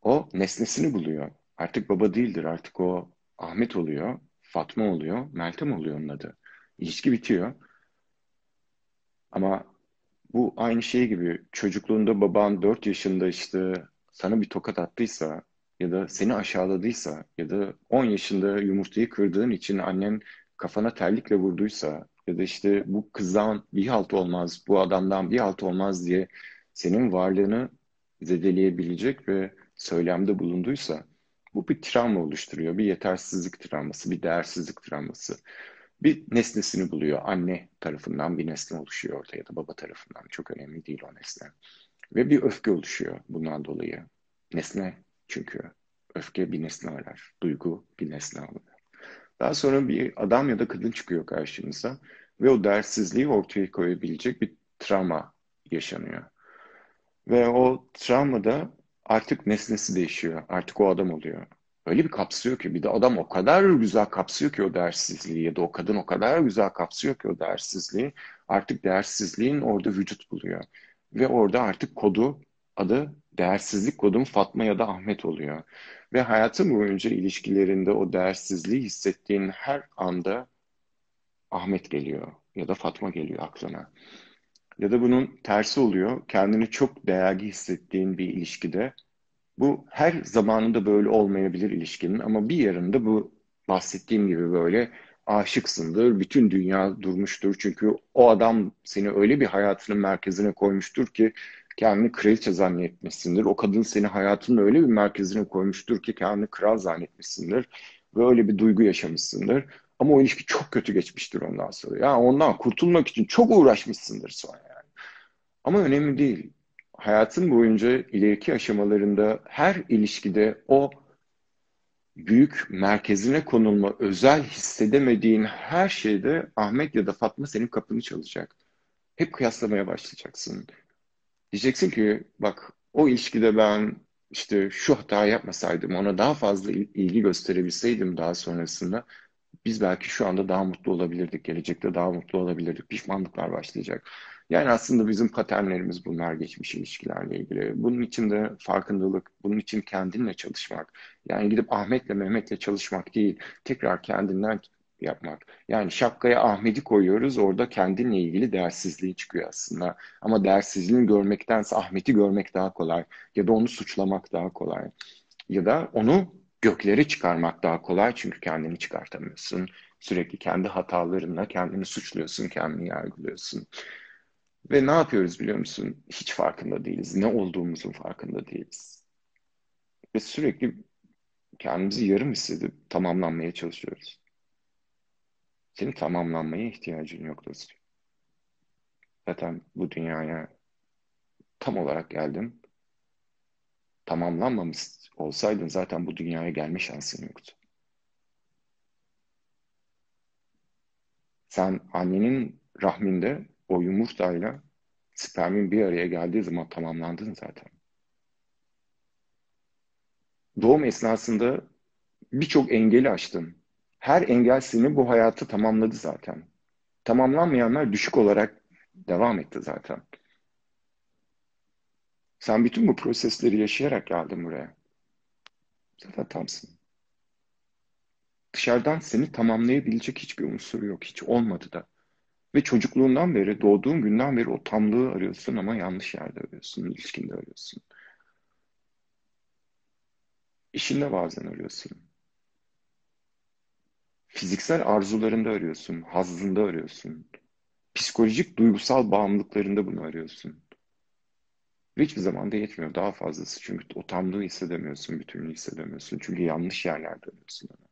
O nesnesini buluyor. Artık baba değildir. Artık o Ahmet oluyor, Fatma oluyor, Meltem oluyor onun adı. İlişki bitiyor. Ama bu aynı şey gibi çocukluğunda baban 4 yaşında işte sana bir tokat attıysa ya da seni aşağıladıysa ya da 10 yaşında yumurtayı kırdığın için annen kafana terlikle vurduysa ya da işte bu kızdan bir halt olmaz, bu adamdan bir halt olmaz diye senin varlığını zedeleyebilecek ve söylemde bulunduysa bu bir travma oluşturuyor. Bir yetersizlik travması, bir değersizlik travması bir nesnesini buluyor. Anne tarafından bir nesne oluşuyor orada ya da baba tarafından. Çok önemli değil o nesne. Ve bir öfke oluşuyor bundan dolayı. Nesne çünkü. Öfke bir nesne arar. Duygu bir nesne alıyor. Daha sonra bir adam ya da kadın çıkıyor karşınıza ve o dersizliği ortaya koyabilecek bir travma yaşanıyor. Ve o travmada artık nesnesi değişiyor. Artık o adam oluyor öyle bir kapsıyor ki bir de adam o kadar güzel kapsıyor ki o değersizliği ya da o kadın o kadar güzel kapsıyor ki o değersizliği artık değersizliğin orada vücut buluyor. Ve orada artık kodu adı değersizlik kodum Fatma ya da Ahmet oluyor. Ve hayatın boyunca ilişkilerinde o değersizliği hissettiğin her anda Ahmet geliyor ya da Fatma geliyor aklına. Ya da bunun tersi oluyor. Kendini çok değerli hissettiğin bir ilişkide bu her zamanında böyle olmayabilir ilişkinin ama bir yarında bu bahsettiğim gibi böyle aşıksındır. Bütün dünya durmuştur. Çünkü o adam seni öyle bir hayatının merkezine koymuştur ki kendini kraliçe zannetmişsindir. O kadın seni hayatının öyle bir merkezine koymuştur ki kendini kral zannetmişsindir. Ve öyle bir duygu yaşamışsındır. Ama o ilişki çok kötü geçmiştir ondan sonra. Yani ondan kurtulmak için çok uğraşmışsındır sonra yani. Ama önemli değil hayatın boyunca ileriki aşamalarında her ilişkide o büyük merkezine konulma, özel hissedemediğin her şeyde Ahmet ya da Fatma senin kapını çalacak. Hep kıyaslamaya başlayacaksın. Diyeceksin ki bak o ilişkide ben işte şu hata yapmasaydım, ona daha fazla ilgi gösterebilseydim daha sonrasında biz belki şu anda daha mutlu olabilirdik, gelecekte daha mutlu olabilirdik. Pişmanlıklar başlayacak. Yani aslında bizim paternlerimiz bunlar geçmiş ilişkilerle ilgili. Bunun için de farkındalık, bunun için kendinle çalışmak. Yani gidip Ahmet'le Mehmet'le çalışmak değil, tekrar kendinden yapmak. Yani şapkaya Ahmet'i koyuyoruz, orada kendinle ilgili değersizliği çıkıyor aslında. Ama değersizliğini görmektense Ahmet'i görmek daha kolay. Ya da onu suçlamak daha kolay. Ya da onu göklere çıkarmak daha kolay çünkü kendini çıkartamıyorsun. Sürekli kendi hatalarınla kendini suçluyorsun, kendini yargılıyorsun. Ve ne yapıyoruz biliyor musun? Hiç farkında değiliz. Ne olduğumuzun farkında değiliz. Ve sürekli kendimizi yarım hissedip tamamlanmaya çalışıyoruz. Senin tamamlanmaya ihtiyacın yok dostum. Zaten bu dünyaya tam olarak geldim. Tamamlanmamış olsaydın zaten bu dünyaya gelme şansın yoktu. Sen annenin rahminde o yumurtayla spermin bir araya geldiği zaman tamamlandın zaten. Doğum esnasında birçok engeli aştın. Her engel seni bu hayatı tamamladı zaten. Tamamlanmayanlar düşük olarak devam etti zaten. Sen bütün bu prosesleri yaşayarak geldin buraya. Zaten tamsın. Dışarıdan seni tamamlayabilecek hiçbir unsur yok. Hiç olmadı da. Ve çocukluğundan beri, doğduğun günden beri o tamlığı arıyorsun ama yanlış yerde arıyorsun, ilişkinde arıyorsun. İşinde bazen arıyorsun. Fiziksel arzularında arıyorsun, hazzında arıyorsun. Psikolojik, duygusal bağımlılıklarında bunu arıyorsun. Hiçbir zaman da yetmiyor. Daha fazlası. Çünkü o tamlığı hissedemiyorsun, bütünlüğü hissedemiyorsun. Çünkü yanlış yerlerde arıyorsun onu.